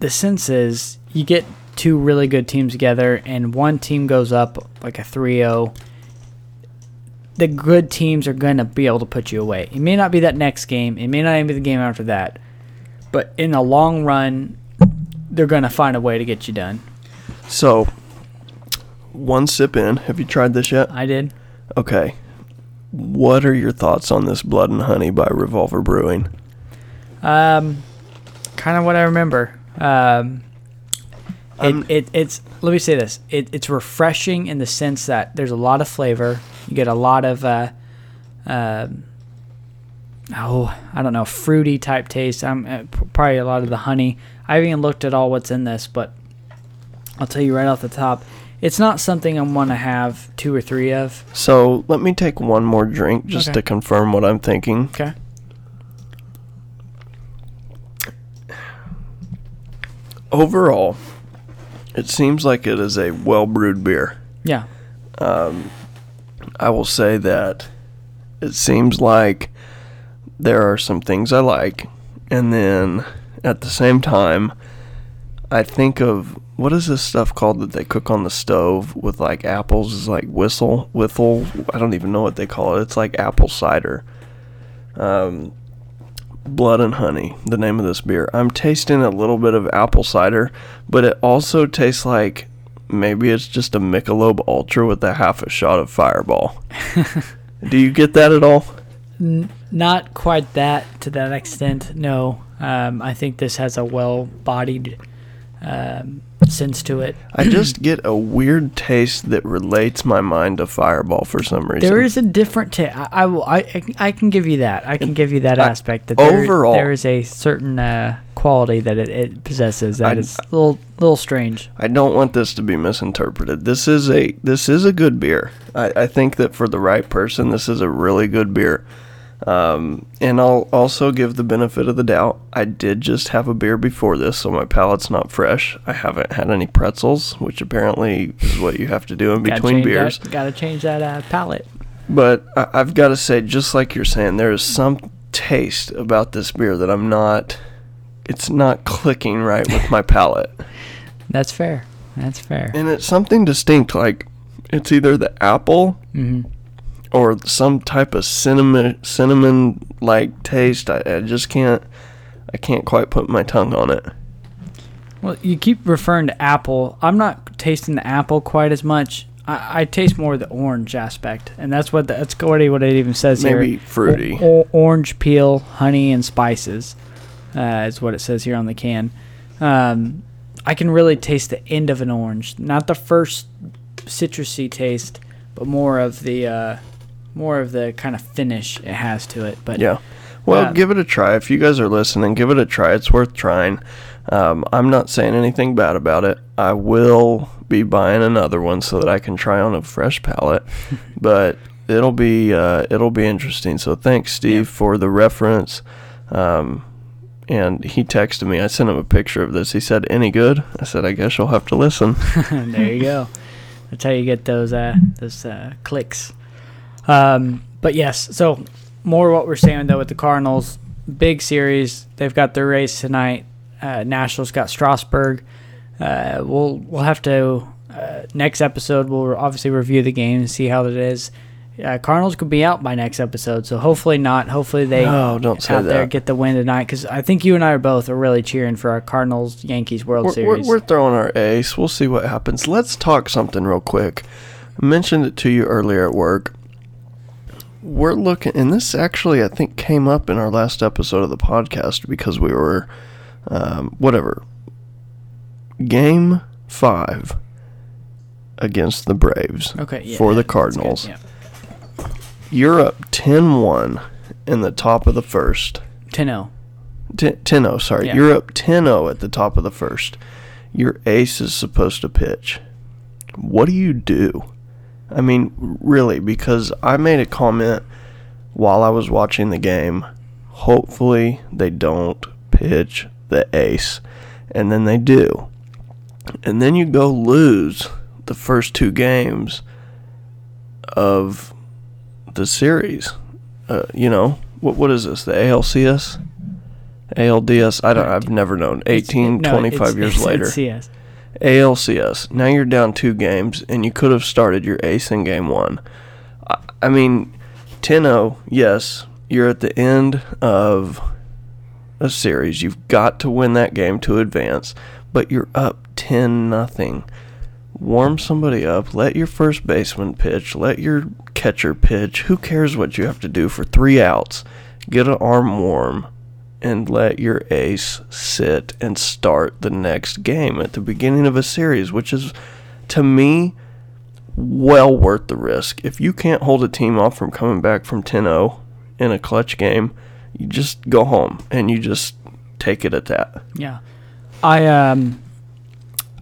the sense is you get two really good teams together, and one team goes up like a 3 0. The good teams are going to be able to put you away. It may not be that next game, it may not even be the game after that. But in the long run, they're going to find a way to get you done. so one sip in. Have you tried this yet? I did. Okay. What are your thoughts on this Blood and Honey by Revolver Brewing? Um, kind of what I remember. Um, It, it it's let me say this. It, it's refreshing in the sense that there's a lot of flavor. You get a lot of uh, um oh I don't know fruity type taste. I'm uh, probably a lot of the honey. I haven't even looked at all what's in this, but I'll tell you right off the top, it's not something I want to have two or three of. So let me take one more drink just Okay. to confirm what I'm thinking. Okay. Overall, it seems like it is a well brewed beer. Yeah. I will say that it seems like there are some things I like, and then at the same time, I think of what is this stuff called that they cook on the stove with like apples? Is like whistle, whiffle. I don't even know what they call it. It's like apple cider. Um, blood and honey. The name of this beer. I'm tasting a little bit of apple cider, but it also tastes like maybe it's just a Michelob Ultra with a half a shot of Fireball. Do you get that at all? N- not quite that to that extent. No, um, I think this has a well-bodied um, sense to it. I just get a weird taste that relates my mind to Fireball for some reason. There is a different. ta- I, I will. I, I can give you that. I can give you that I- aspect. That there, overall- there is a certain uh, quality that it, it possesses that I- is a little little strange. I don't want this to be misinterpreted. This is a this is a good beer. I, I think that for the right person, this is a really good beer. Um, and I'll also give the benefit of the doubt. I did just have a beer before this, so my palate's not fresh. I haven't had any pretzels, which apparently is what you have to do in Gotta between beers. That, gotta change that uh, palate. But I, I've got to say, just like you're saying, there is some taste about this beer that I'm not. It's not clicking right with my palate. That's fair. That's fair. And it's something distinct, like it's either the apple hmm or some type of cinnamon cinnamon like taste. I, I just can't I can't quite put my tongue on it. Well, you keep referring to apple. I'm not tasting the apple quite as much. I, I taste more the orange aspect, and that's what the, that's already what it even says here. Maybe fruity. O- orange peel, honey, and spices uh, is what it says here on the can. Um, I can really taste the end of an orange, not the first citrusy taste, but more of the uh, more of the kind of finish it has to it. But Yeah. Well, Um, give it a try. If you guys are listening, give it a try. It's worth trying. Um, I'm not saying anything bad about it. I will be buying another one so that I can try on a fresh palette, but it'll be uh, it'll be interesting. So thanks, Steve, Yeah. for the reference. Um, and he texted me. I sent him a picture of this. He said, "Any good?" I said, "I guess you'll have to listen." there you go. That's how you get those uh, those uh, clicks. Um, but yes, so more what we're saying though with the Cardinals, big series. They've got their race tonight. Uh, Nationals got Strasburg. Uh, we'll we'll have to uh, next episode. We'll obviously review the game and see how it is. Uh, Cardinals could be out by next episode, so hopefully not. Hopefully they No, don't say out there get the win tonight because I think you and I are both are really cheering for our Cardinals Yankees World We're, Series. we're, we're throwing our ace. We'll see what happens. Let's talk something real quick. I mentioned it to you earlier at work. We're looking, and this actually I think came up in our last episode of the podcast because we were, um, whatever. Game five against the Braves okay, yeah, for the that's good, Cardinals. yeah. You're up 10 1 in the top of the first. 10-0. 10 0, sorry. Yeah. You're up 10 0 at the top of the first. Your ace is supposed to pitch. What do you do? I mean, really, because I made a comment while I was watching the game. Hopefully, they don't pitch the ace. And then they do. And then you go lose the first two games of the series. Uh, you know, what what is this? The ALCS? ALDS? I don't I've never known. 18, No, 25 it's- years it's- later. it's CS. ALCS. Now you're down two games, and you could have started your ace in game one. I, mean, 10 0, yes, you're at the end of a series. You've got to win that game to advance, but you're up 10 nothing. Warm somebody up. Let your first baseman pitch. Let your catcher pitch. Who cares what you have to do for three outs? Get an arm warm and let your ace sit and start the next game at the beginning of a series, which is, to me, well worth the risk. If you can't hold a team off from coming back from 10 0 in a clutch game, you just go home and you just take it at that. Yeah, I um,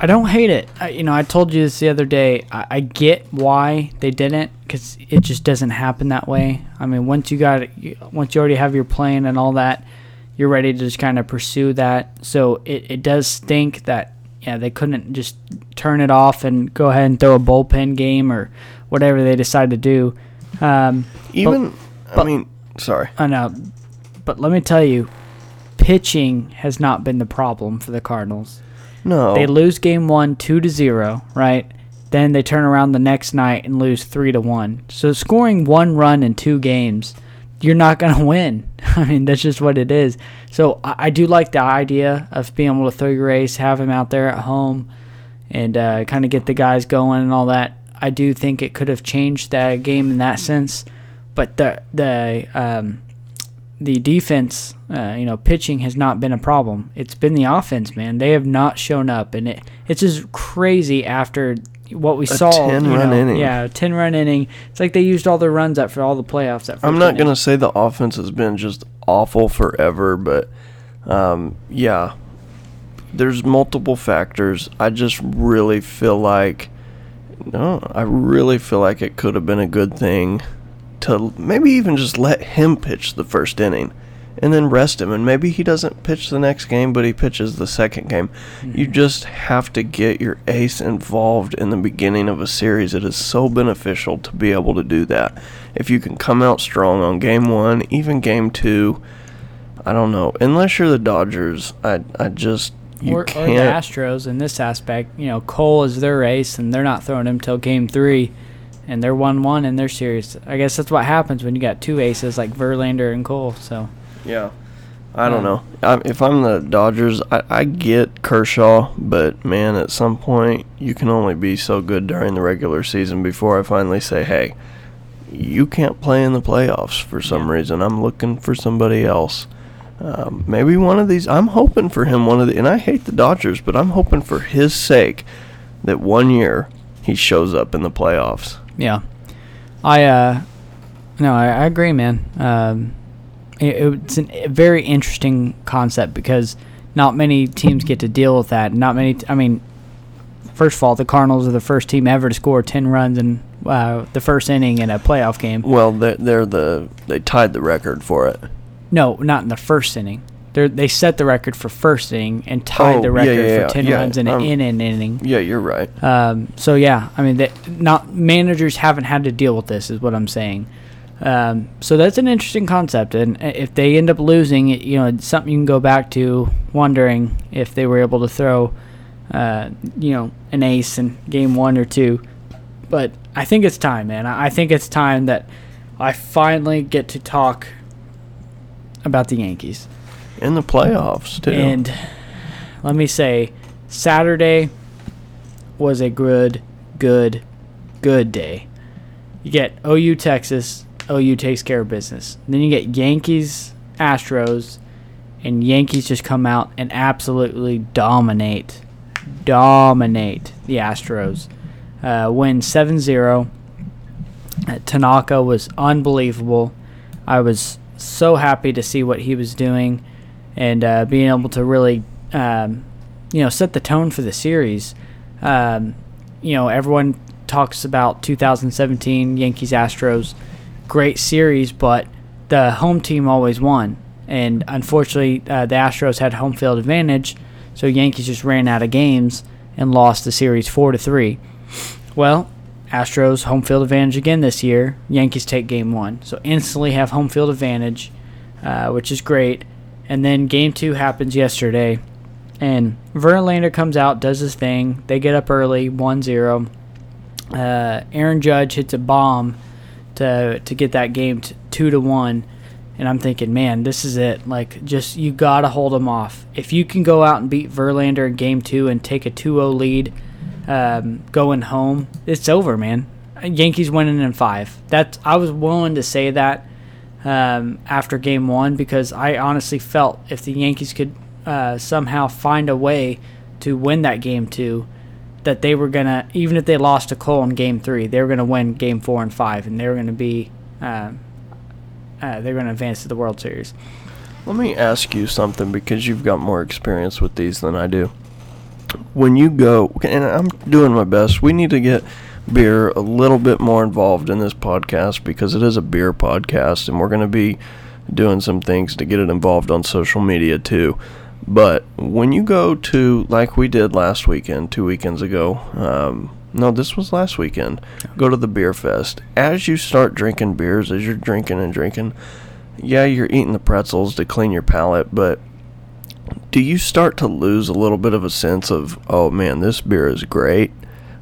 I don't hate it. I, you know, I told you this the other day. I, I get why they didn't because it just doesn't happen that way. I mean, once you got once you already have your plan and all that, you're ready to just kind of pursue that. So it, it does stink that yeah they couldn't just turn it off and go ahead and throw a bullpen game or whatever they decide to do. Um, Even, I but- mean, sorry. I know, but let me tell you, pitching has not been the problem for the Cardinals. No. They lose game one two to zero, right? Then they turn around the next night and lose three to one. So scoring one run in two games, you're not gonna win. I mean, that's just what it is. So I, I do like the idea of being able to throw your ace, have him out there at home, and uh, kind of get the guys going and all that. I do think it could have changed that game in that sense, but the the um, the defense, uh, you know, pitching has not been a problem. It's been the offense, man. They have not shown up, and it it's just crazy after what we saw. 10 you run know, inning. Yeah, a ten run inning. It's like they used all their runs up for all the playoffs. That I'm not inning. gonna say the offense has been just awful forever, but um, yeah, there's multiple factors. I just really feel like no, I really feel like it could have been a good thing to maybe even just let him pitch the first inning and then rest him and maybe he doesn't pitch the next game but he pitches the second game. You hmm. just have to get your ace involved in the beginning of a series. It is so beneficial to be able to do that. If you can come out strong on game 1, even game 2, I don't know. Unless you're the Dodgers, I I just you or, or the. Astros in this aspect. You know, Cole is their ace, and they're not throwing him till game three, and they're one-one in their series. I guess that's what happens when you got two aces like Verlander and Cole. So yeah, I don't know. I, if I'm the Dodgers, I, I get Kershaw, but man, at some point you can only be so good during the regular season before I finally say, hey, you can't play in the playoffs for some reason. I'm looking for somebody else. Um, maybe one of these. I'm hoping for him one of the. And I hate the Dodgers, but I'm hoping for his sake that one year he shows up in the playoffs. yeah, I uh, no, I, I agree, man. Um, it's an, a very interesting concept because not many teams get to deal with that. Not many. I mean, first of all, the Cardinals are the first team ever to score ten runs in uh, the first inning in a playoff game. Well, they're, they're the they tied the record for it. No, not in the first inning. They they set the record for first inning and tied Oh, the record yeah, yeah, for ten yeah, runs in, a, um, in an inning. Yeah, you're right. Um, so yeah, I mean, that not managers haven't had to deal with this, is what I'm saying. Um, so that's an interesting concept, and if they end up losing, you know, it's something you can go back to, wondering if they were able to throw, uh, you know, an ace in game one or two. But I think it's time, man. I think it's time that I finally get to talk about the Yankees. In the playoffs too. And let me say, Saturday was a good, good, good day. You get OU Texas, OU takes care of business. Then you get Yankees, Astros, and Yankees just come out and absolutely dominate, dominate the Astros. Uh, win 7 0. Tanaka was unbelievable. I was so happy to see what he was doing and uh, being able to really, um, you know, set the tone for the series. Um, you know, everyone talks about 2017 Yankees Astros, great series, but the home team always won. And unfortunately, uh, the Astros had home field advantage, so Yankees just ran out of games and lost the series four to three. Well, Astros home field advantage again this year. Yankees take game one, so instantly have home field advantage, uh, which is great. And then game two happens yesterday, and Verlander comes out, does his thing. They get up early, 1-0. Uh, Aaron Judge hits a bomb to to get that game two to one. And I'm thinking, man, this is it. Like, just you gotta hold them off. If you can go out and beat Verlander in game two and take a 2-0 lead, um, going home, it's over, man. Yankees winning in five. That's I was willing to say that um, after game one because I honestly felt if the Yankees could uh, somehow find a way to win that game two, that they were gonna even if they lost to Cole in game three, they were gonna win game four and five, and they were gonna be um, uh, they're gonna advance to the World Series. Let me ask you something because you've got more experience with these than I do. When you go, and I'm doing my best, we need to get beer a little bit more involved in this podcast because it is a beer podcast and we're going to be doing some things to get it involved on social media too. But when you go to, like we did last weekend, two weekends ago, um, no, this was last weekend, go to the beer fest. As you start drinking beers, as you're drinking and drinking, yeah, you're eating the pretzels to clean your palate, but do you start to lose a little bit of a sense of, oh man, this beer is great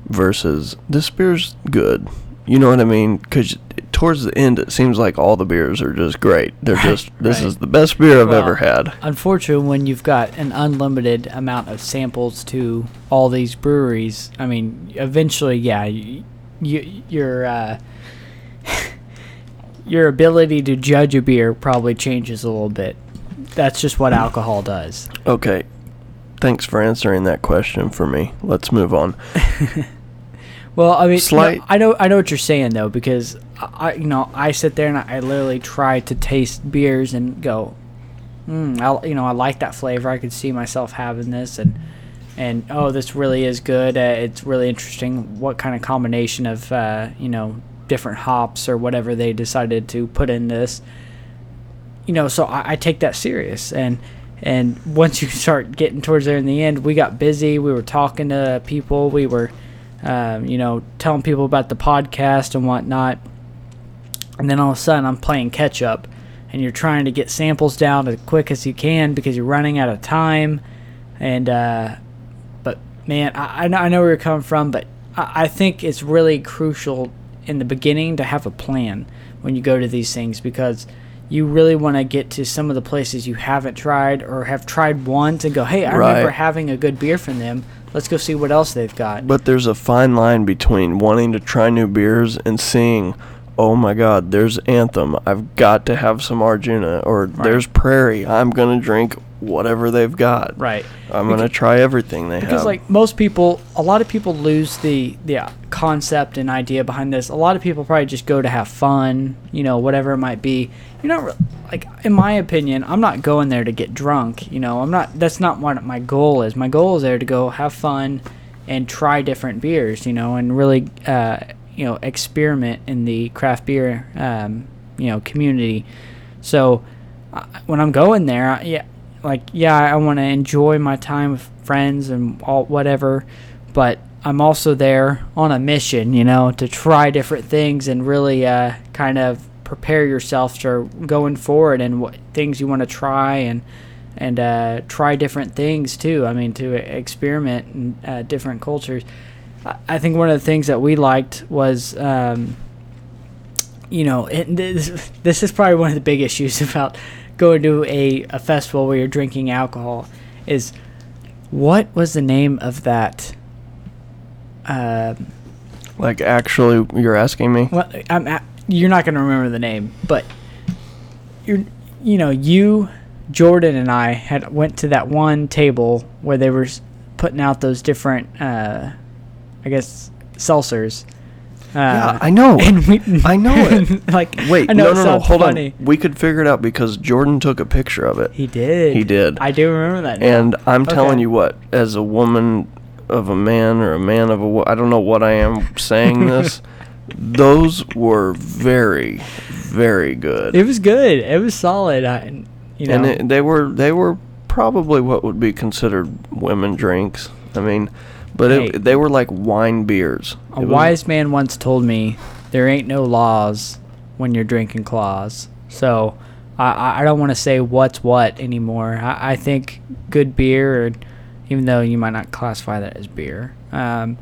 versus this beer's good? You know what I mean? Because towards the end, it seems like all the beers are just great. They're Right, just, this right. is the best beer I've Well, ever had. Unfortunately, when you've got an unlimited amount of samples to all these breweries, I mean, eventually, yeah, you, you your uh, your ability to judge a beer probably changes a little bit. That's just what alcohol does. Okay. Thanks for answering that question for me. Let's move on. Well, I mean, no, Slight- I know, I know what you're saying though, because I, I- you know, I sit there and I, I literally try to taste beers and go, mm, I, you know, I like that flavor. I could see myself having this, and and oh, this really is good. Uh, it's really interesting. What kind of combination of uh, you know different hops or whatever they decided to put in this. You know, so I, I take that serious, and and once you start getting towards there in the end, we got busy. We were talking to people. We were um, you know, telling people about the podcast and whatnot. And then all of a sudden, I'm playing catch up, and you're trying to get samples down as quick as you can because you're running out of time. And uh, but man, I, I know I know where you're coming from, but I, I think it's really crucial in the beginning to have a plan when you go to these things because you really want to get to some of the places you haven't tried or have tried once and go, hey, I remember having a good beer from them. Let's go see what else they've got. But there's a fine line between wanting to try new beers and seeing, oh my God, there's Anthem. I've got to have some Arjuna. Or there's Prairie. I'm going to drink whatever they've got. Right. I'm going to try everything they because have. Because, like most people a lot of people lose the the concept and idea behind this a lot of people probably just go to have fun you know whatever it might be you're not re- like in my opinion i'm not going there to get drunk you know? I'm not that's not what my goal is. My goal is there to go have fun and try different beers you know and really uh, you know experiment in the craft beer um, you know community. So uh, when i'm going there I- yeah like yeah i want to enjoy my time with friends and all whatever but i'm also there on a mission you know to try different things and really uh, kind of prepare yourself to going forward and what things you want to try and and uh, try different things too i mean to experiment in uh, different cultures I- I think one of the things that we liked was, um, you know, it, this, this is probably one of the big issues about going to a, a festival where you're drinking alcohol is what was the name of that? Um, like, actually, you're asking me? well, I'm a you're not going to remember the name, but you're, you know, you, Jordan, and I had went to that one table where they were putting out those different, uh, I guess, seltzers. Uh, Yeah, I know. And we, I know it. like, Wait, know no, no, no. Hold funny. on. We could figure it out because Jordan took a picture of it. He did. He did. I do remember that. now. And I'm telling you what, as a woman of a man or a man of a wo- I don't know what I am saying this. Those were very, very good. it was good. It was solid. I, you know, and it, they were they were probably what would be considered women drinks. I mean, but Hey. it, they were like wine beers. a was- wise man once told me, "There ain't no laws when you're drinking claws." So, I- I, don't want to say what's what anymore. I, I think good beer, even though you might not classify that as beer, um,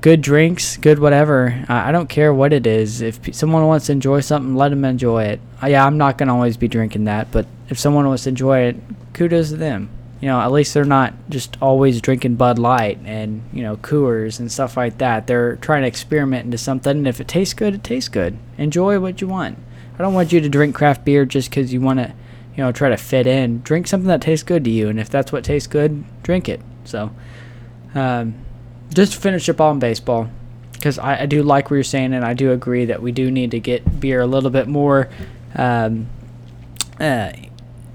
good drinks, good whatever. I, I don't care what it is. If pe- someone wants to enjoy something, let them enjoy it. Uh, yeah, I'm not gonna always be drinking that, but if someone wants to enjoy it, kudos to them. You know, at least they're not just always drinking Bud Light and you know Coors and stuff like that. They're trying to experiment into something, and if it tastes good, it tastes good. Enjoy what you want. I don't want you to drink craft beer just because you want to, you know, try to fit in. Drink something that tastes good to you, and if that's what tastes good, drink it. So, um, just finish up on baseball, because I, I do like what you're saying, and I do agree that we do need to get beer a little bit more um, uh,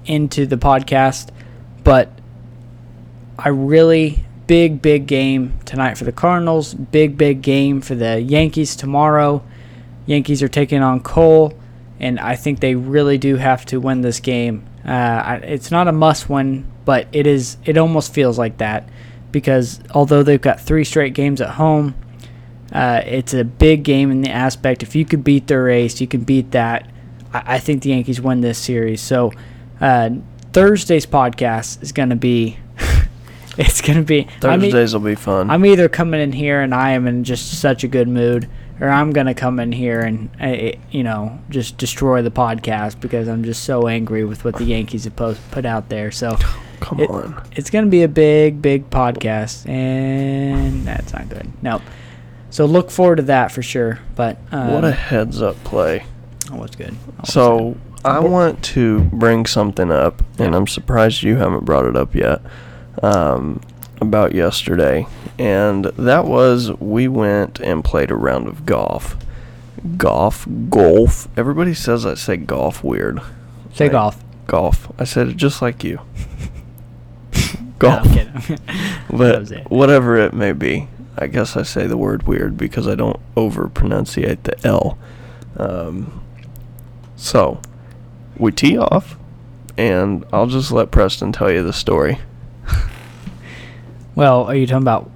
into the podcast. But I really big big game tonight for the Cardinals. Big big game for the Yankees tomorrow. Yankees are taking on Cole, and I think they really do have to win this game. Uh, it's not a must win, but it is. It almost feels like that because although they've got three straight games at home, uh, it's a big game in the aspect. If you could beat their race, you can beat that. I, I think the Yankees win this series. So uh, Thursday's podcast is going to be. it's going to be. Thursdays will be fun. I'm either coming in here and I am in just such a good mood, or I'm gonna come in here and uh, you know just destroy the podcast because I'm just so angry with what the Yankees have post- put out there. So Come it- on. it's gonna be a big, big podcast, and that's not good. Nope. So look forward to that for sure. But um, what a heads up play. oh, what's good. Oh, So I want to bring something up, and I'm surprised you haven't brought it up yet. Um, about yesterday, and that was we went and played a round of golf. Golf, golf. Everybody says I say golf weird. say Like, golf. Golf. I said it just like you. No, golf. I'm kidding. But whatever it may be, I guess I say the word weird because I don't over pronunciate the L. Um, so we tee off, and I'll just let Preston tell you the story. Well, are you talking about?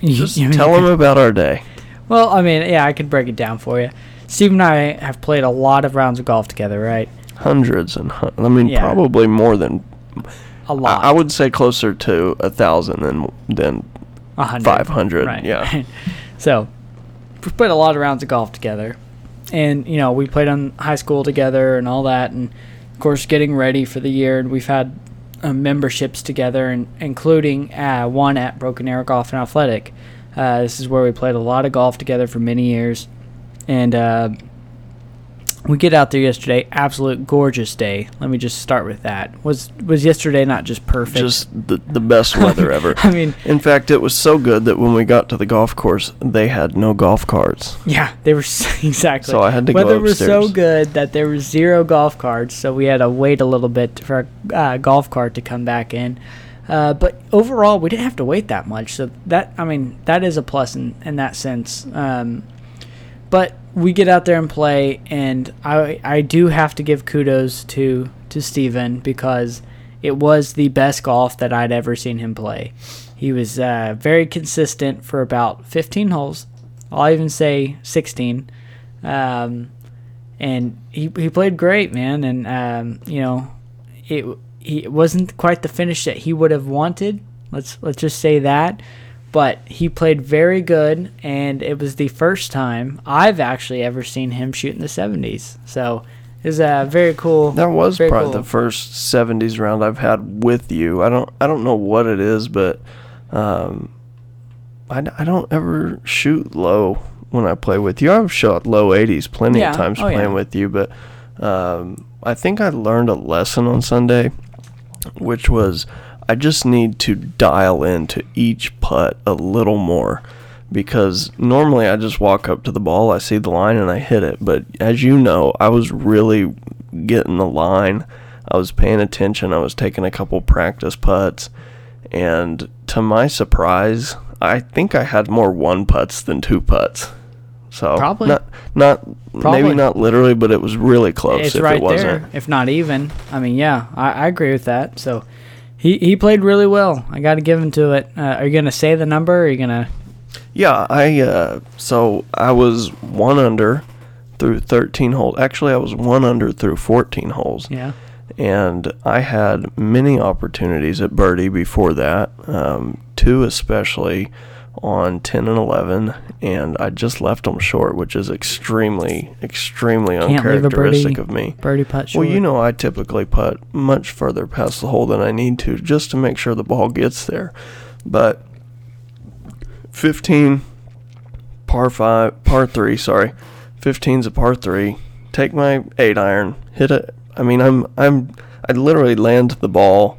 you- Just you tell him about our day. Well, I mean, yeah, I could break it down for you. Steve and I have played a lot of rounds of golf together, right? Hundreds and hun- I mean Yeah. probably more than a I, lot. I would say closer to a thousand than than 500, Right. yeah. so we played a lot of rounds of golf together, and you know we played on high school together and all that, and of course getting ready for the year. And we've had uh, memberships together, and including uh, one at Broken Arrow Golf and Athletic. Uh, this is where we played a lot of golf together for many years, and uh, we get out there yesterday. Absolute gorgeous day. Let me just start with that. Was was yesterday not just perfect? just the the best weather ever. I mean, In fact, it was so good that when we got to the golf course, they had no golf carts. Yeah, they were exactly. So I had to go Weather was so good that there was zero golf carts, so we had to wait a little bit for a uh, golf cart to come back in. Uh, but overall, we didn't have to wait that much, so that I mean that is a plus in in that sense. Um, but we get out there and play, and I I do have to give kudos to to Steven because it was the best golf that I'd ever seen him play. He was uh, very consistent for about 15 holes. I'll even say 16. Um, and he, he played great, man. And, um, you know, it, he, it wasn't quite the finish that he would have wanted. Let's, let's just say that. But he played very good, and it was the first time I've actually ever seen him shoot in the 70s. So it was a very cool. That was probably cool. the first '70s round I've had with you. I don't I don't know what it is, but um, I, I don't ever shoot low when I play with you. I've shot low 80s plenty Yeah. of times Oh, yeah. playing with you, but um, I think I learned a lesson on Sunday, which was I just need to dial into each putt a little more. Because normally I just walk up to the ball, I see the line, and I hit it. But as you know, I was really getting the line. I was paying attention. I was taking a couple practice putts. And to my surprise, I think I had more one putts than two putts. So Probably. not not Probably. maybe not literally, but it was really close. it's if right it wasn't. there, if not even. I mean, yeah, I, I agree with that. So he, he played really well. I got to give him to it. Uh, are you gonna say the number? Or are you gonna? Yeah, I uh, so I was one under through 13 holes. Actually, I was one under through 14 holes. Yeah. and I had many opportunities at birdie before that, um, two especially on 10 and 11, and I just left them short, which is extremely, extremely Can't leave a uncharacteristic birdie- of me. Birdie putt short. Well, you know, I typically putt much further past the hole than I need to just to make sure the ball gets there. But 15, par 5, par 3, sorry. 15's a par 3. Take my 8 iron, hit it. I mean, I'm, I'm, I literally land the ball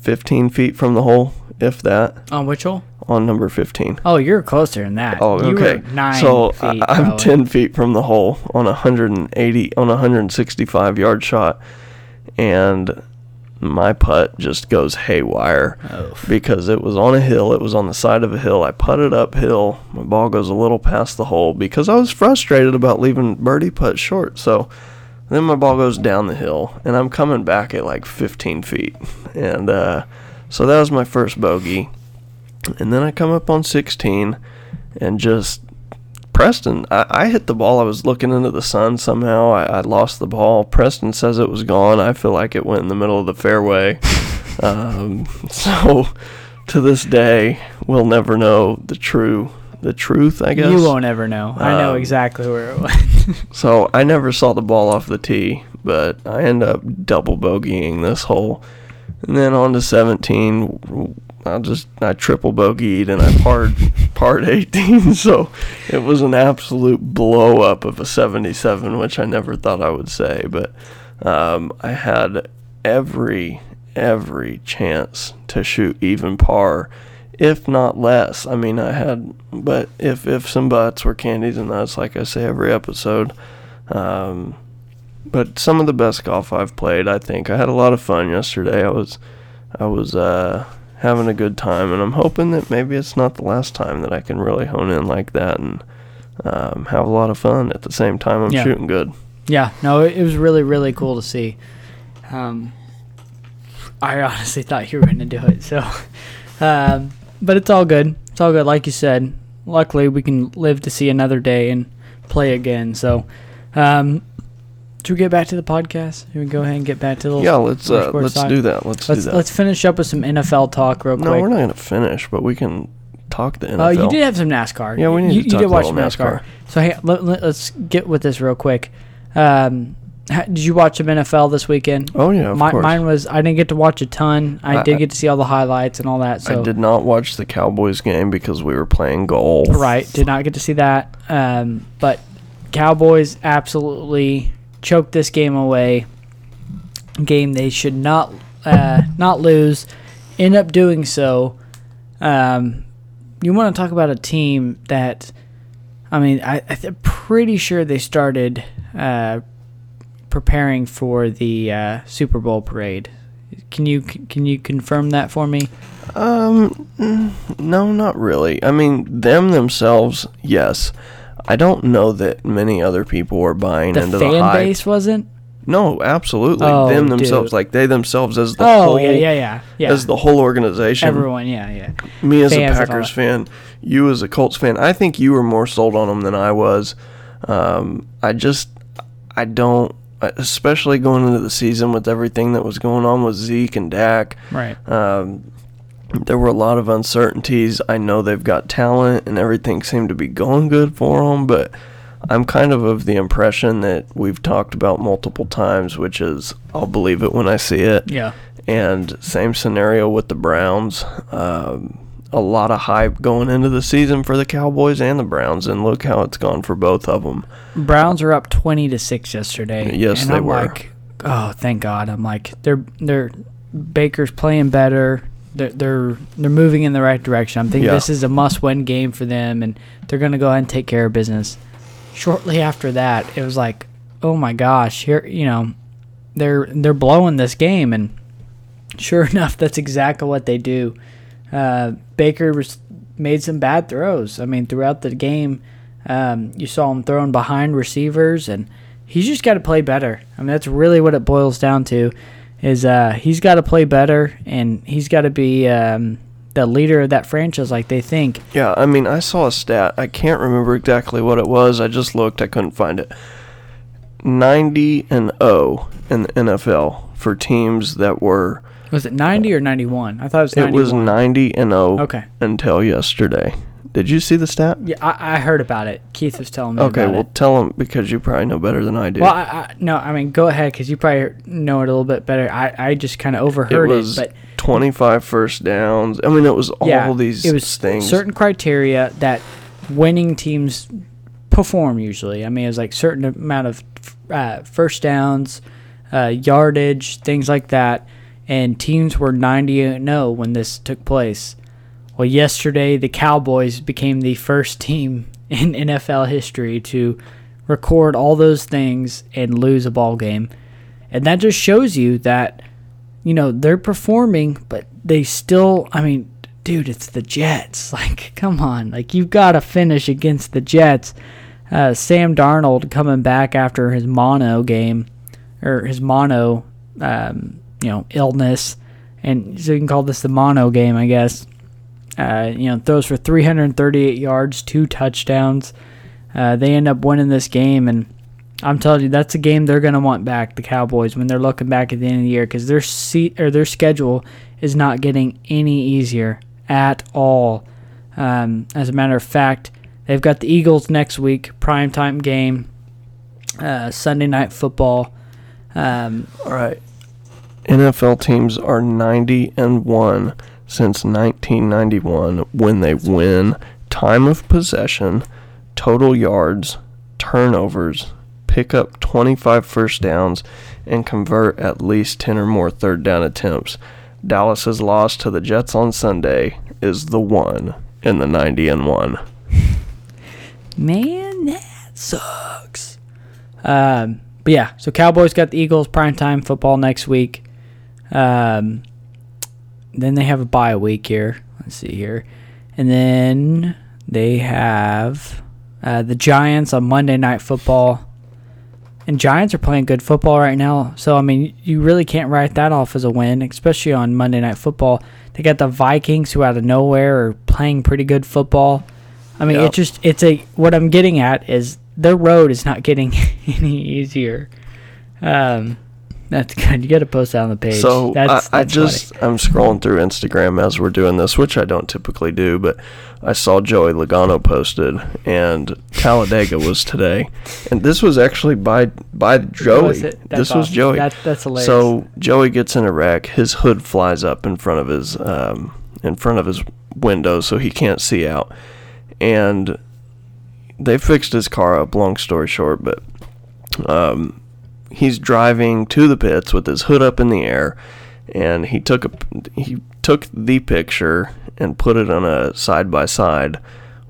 15 feet from the hole, if that, on which hole? On number 15. Oh, you're closer than that. Oh, You okay. were nine so feet, I, I'm probably. 10 feet from the hole on a 180 on a 165 yard shot, and my putt just goes haywire Oof. because it was on a hill. It was on the side of a hill. I putted uphill. My ball goes a little past the hole because I was frustrated about leaving birdie putt short. So then my ball goes down the hill, and I'm coming back at like 15 feet, and uh, so that was my first bogey. And then I come up on 16 and just Preston, I, I hit the ball. I was looking into the sun somehow. I, I lost the ball. Preston says it was gone. I feel like it went in the middle of the fairway. um, so to this day, we'll never know the true the truth. I guess You won't ever know. I know Um, exactly where it went. So I never saw the ball off the tee, but I end up double bogeying this hole, and then on to 17. I just I triple bogeyed and I parred parred 18. So it was an absolute blow up of a 77, which I never thought I would say, but um, I had every every chance to shoot even par if not less. I mean, I had, but if if some butts were candies and nuts, like I say every episode. Um, but some of the best golf I've played, I think. I had a lot of fun yesterday. I was, I was uh, having a good time, and I'm hoping that maybe it's not the last time that I can really hone in like that and um, have a lot of fun at the same time I'm Yeah. shooting good. Yeah, no, it, was really, really cool to see. Um, I honestly thought you were going to do it. So, um, but it's all good. It's all good. Like you said, luckily we can live to see another day and play again. So, um, should we get back to the podcast? We go ahead and get back to the Yeah, let's uh, let's do that. Let's, Let's do that. let's finish up with some NFL talk real no, quick. we're not gonna finish, but we can talk the NFL. Oh, you did have some NASCAR. Yeah, we need you, to you talk did watch some NASCAR. So hey, let, let, us get with this real quick. Um, ha- did you watch some NFL this weekend? Oh yeah, course. mine was. I didn't get to watch a ton. I, I- did get to see all the highlights and all that. So I did not watch the Cowboys game because we were playing golf. Right. Did not get to see that. Um, but Cowboys absolutely choked this game away. Game they should not uh, not lose. End up doing so. Um, you want to talk about a team that, I mean, I, th- pretty sure they started uh, preparing for the uh, Super Bowl parade. Can you can you confirm that for me? Um, no, not really. I mean, them themselves, yes. I don't know that many other people were buying The into the hype. base wasn't. No, absolutely. Oh, them dude. themselves, like they themselves as the Oh whole, yeah yeah yeah yeah. as the whole organization. Everyone, yeah, yeah. Me as a fans all Packers fan, you as a Colts fan, I think you were more sold on them than I was. Um, I just, I don't, especially going into the season with everything that was going on with Zeke and Dak. Right. Um, there were a lot of uncertainties. I know they've got talent and everything seemed to be going good for them, but I'm kind of of the impression that we've talked about multiple times, which is I'll believe it when I see it. Yeah. And same scenario with the Browns. Um, a lot of hype going into the season for the Cowboys and the Browns, and look how it's gone for both of them. Browns are up twenty to six yesterday. Yes, and they I'm were. Like, oh, thank God! I'm like, they're they're Baker's playing better. They're they're they're moving in the right direction. I'm thinking Yeah. this is a must-win game for them, and they're gonna go ahead and take care of business. Shortly after that, it was like, oh my gosh, here you know, they're they're blowing this game, and sure enough, that's exactly what they do. Uh, Baker was, made some bad throws. I mean, throughout the game, um, you saw him throwing behind receivers, and he's just got to play better. I mean, that's really what it boils down to. Is uh, he's got to play better, and he's got to be um, the leader of that franchise, like they think. Yeah, I mean, I saw a stat. I can't remember exactly what it was. I just looked. I couldn't find it. 90 and 0 in the NFL for teams that were. Was it ninety or ninety-one? I thought it was It was 90 and 0 Okay. until yesterday. Did you see the stat? Yeah, I, I heard about it. Keith was telling me. Okay, well, it. tell him because you probably know better than I do. Well, I, I, no, I mean, go ahead because you probably know it a little bit better. I, I just kind of it overheard it, was but 25 first downs. I mean, it was all yeah, these it was things. certain criteria that winning teams perform usually. I mean, it was like certain amount of uh, first downs, uh, yardage, things like that, and teams were 90 and 0 when this took place. Well, yesterday the Cowboys became the first team in NFL history to record all those things and lose a ball game. And that just shows you that you know, they're performing, but they still, I mean, dude, it's the Jets. Like, come on. Like, you've got to finish against the Jets. Uh, Sam Darnold coming back after his mono game, or his mono, um, you know, illness. And so you can call this the mono game, I guess. Uh, you know, throws for 338 yards, two touchdowns. Uh, they end up winning this game, and I'm telling you, that's a game they're going to want back. The Cowboys when they're looking back at the end of the year because their seat or their schedule is not getting any easier at all. Um, as a matter of fact, they've got the Eagles next week, primetime game, uh, Sunday night football. Um, All right. NFL teams are 90 and 1 since 1991 when they win time of possession, total yards, turnovers, pick up 25 first downs, and convert at least 10 or more third down attempts. Dallas's loss to the Jets on Sunday is the one in the 90 and 1. man, that sucks. Um, but yeah, so Cowboys got the Eagles primetime football next week. Um, then they have a bye week here. Let's see here, and then they have uh, the Giants on Monday Night Football. And Giants are playing good football right now, so I mean, you really can't write that off as a win, especially on Monday Night Football. They got the Vikings, who out of nowhere are playing pretty good football. I mean, Yep. it just it's a what I'm getting at is their road is not getting any easier. Um, that's good. You got to post that on the page. So that's, I, I that's just I'm scrolling through Instagram as we're doing this, which I don't typically do, but I saw Joey Logano posted, and Talladega was today, and this was actually by by Joey. Was it? That's This was. Joey. That's that's hilarious. So Joey gets in a wreck. His hood flies up in front of his um, in front of his window, so he can't see out. And they fixed his car up. Long story short, but um, he's driving to the pits with his hood up in the air, and he took a he took the picture and put it on a side by side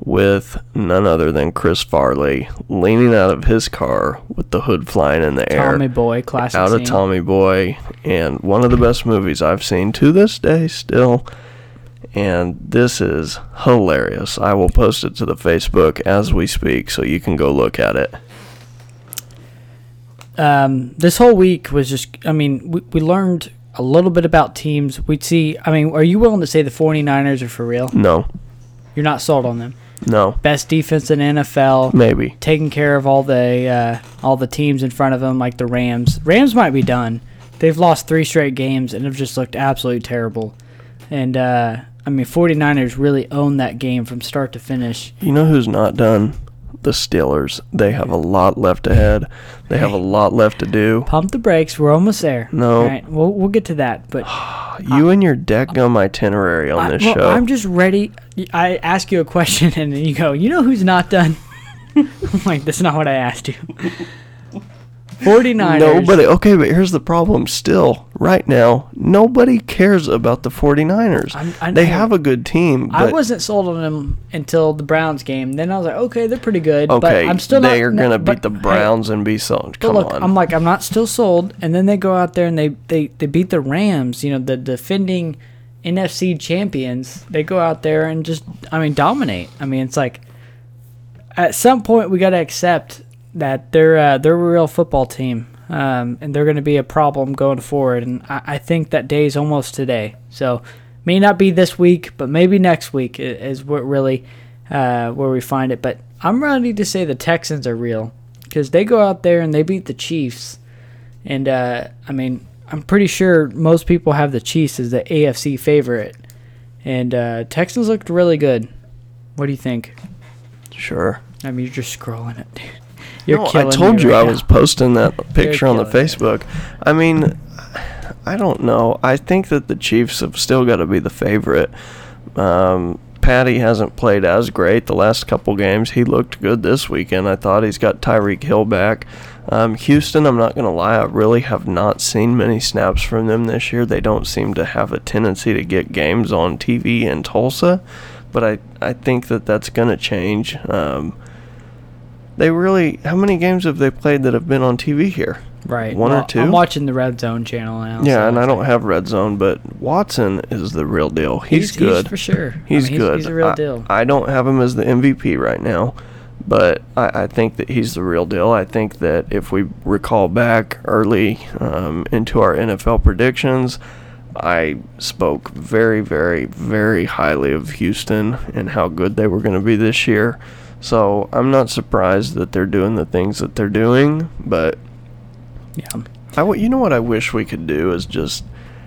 with none other than Chris Farley leaning out of his car with the hood flying in the air Tommy Boy, classic. out of scene. Tommy Boy, and one of the best movies I've seen to this day still. And this is hilarious. I will post it to the Facebook as we speak so you can go look at it. Um, this whole week was just, I mean, we, we learned a little bit about teams. We'd see, I mean, are you willing to say the 49ers are for real? No, You're not sold on them. no, Best defense in NFL, maybe. taking care of all the uh, all the teams in front of them, like the Rams. Rams might be done. They've lost three straight games and have just looked absolutely terrible. And, uh, I mean, 49ers really owned that game from start to finish. You know who's not done? The Steelers. They have a lot left ahead. They have a lot left to do. Pump the brakes. We're almost there. No. All right, we'll, we'll get to that. But You and your deckgum itinerary on I, this well, show. I'm just ready. I ask you a question, and then you go, "You know who's not done?" I'm like, "That's not what I asked you." 49ers. Nobody. Okay, but here's the problem. Still, right now, nobody cares about the 49ers. I'm- I they know. have a good team. I wasn't sold on them until the Browns game. Then I was like, "Okay, they're pretty good." okay, but I'm still they not, are gonna but- beat the hey, Browns and be sold. Come look, on. I'm like, I'm not still sold. And then they go out there and they, they, they beat the Rams, you know, the defending NFC champions. They go out there and just, I mean, dominate. I mean, it's like, at some point, we got to accept that they're, uh, they're a real football team. Um, and they're going to be a problem going forward. And I, I think that day is almost today. So, may not be this week, but maybe next week is what really uh, where we find it. But I'm ready to say the Texans are real because they go out there and they beat the Chiefs. And uh, I mean, I'm pretty sure most people have the Chiefs as the AFC favorite. And uh, Texans looked really good. What do you think? sure. I mean, you're just scrolling it. dude. You're no, I told you right I now. was posting that picture on the. Facebook. I mean, I don't know. I think that the Chiefs have still got to be the favorite. Um, Patty hasn't played as great the last couple games. He looked good this weekend. I thought he's got Tyreek Hill back. Um, Houston, I'm not going to lie, I really have not seen many snaps from them this year. They don't seem to have a tendency to get games on TV in Tulsa, but I, I think that that's going to change. Um, they really, how many games have they played that have been on TV here? right. one or two? I'm watching the Red Zone channel now. Yeah, so and I don't like- have Red Zone, but Watson is the real deal. He's, He's, good. for sure. I He's good. He's, a real I, deal. I don't have him as the MVP right now, but I, I think that he's the real deal. I think that if we recall back early um, into our NFL predictions, I spoke very, very, very highly of Houston and how good they were going to be this year. So I'm not surprised that they're doing the things that they're doing, but yeah. I w- you know what I wish we could do is just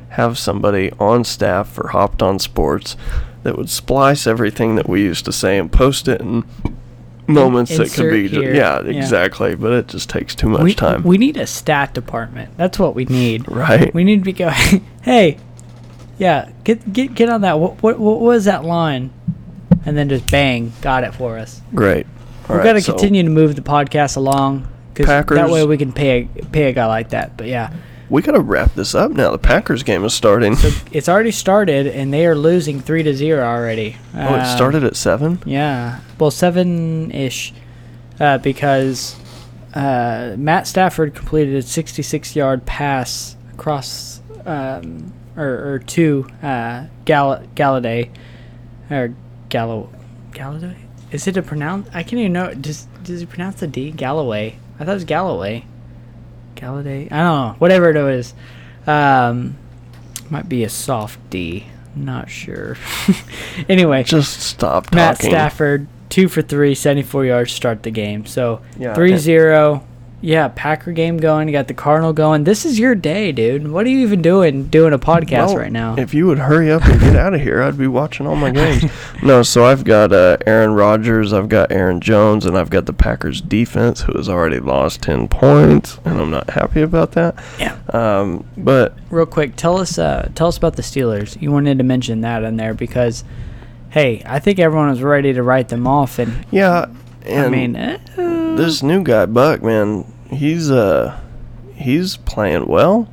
have somebody on staff for Hopped on Sports that would splice everything that we used to say and post it in moments that could be yeah, Yeah. exactly but it just takes too much we, time We need a stat department. That's what we need. right We need to be go. Hey, yeah, get get get on that. What what what was that line? And then just bang, got it for us. great All we are got to continue to move the podcast along because that way we can pay a, pay a guy like that. But yeah, we gotta wrap this up now the Packers game is starting so it's already started and they are losing three to zero already. oh it Um, started at seven Yeah, well, seven ish, uh, because uh, Matt Stafford completed a 66 yard pass across um, or, or to uh, Gall- Golladay or Gallo Golladay. Is it a pronounce? I can't even know. Does does he pronounce the D? Galloway. I thought it was Galloway. Golladay. I don't know. Whatever it is. Um, might be a soft D. Not sure. anyway, just stop Matt talking Stafford, two for three, 74 yards, start the game. So Yeah, 3 0. Yeah, Packer game going. You got the Cardinal going. This is your day, dude. What are you even doing doing a podcast Well, right now? If you would hurry up and get out of here, I'd be watching all my games. no, so I've got uh, Aaron Rodgers, I've got Aaron Jones, and I've got the Packers defense, who has already lost ten points, and I'm not happy about that. Yeah. Um, but Real quick, tell us uh, tell us about the Steelers. You wanted to mention that in there because, hey, I think everyone was ready to write them off, and yeah, and I mean, eh, this new guy Duck, man, he's uh he's playing well.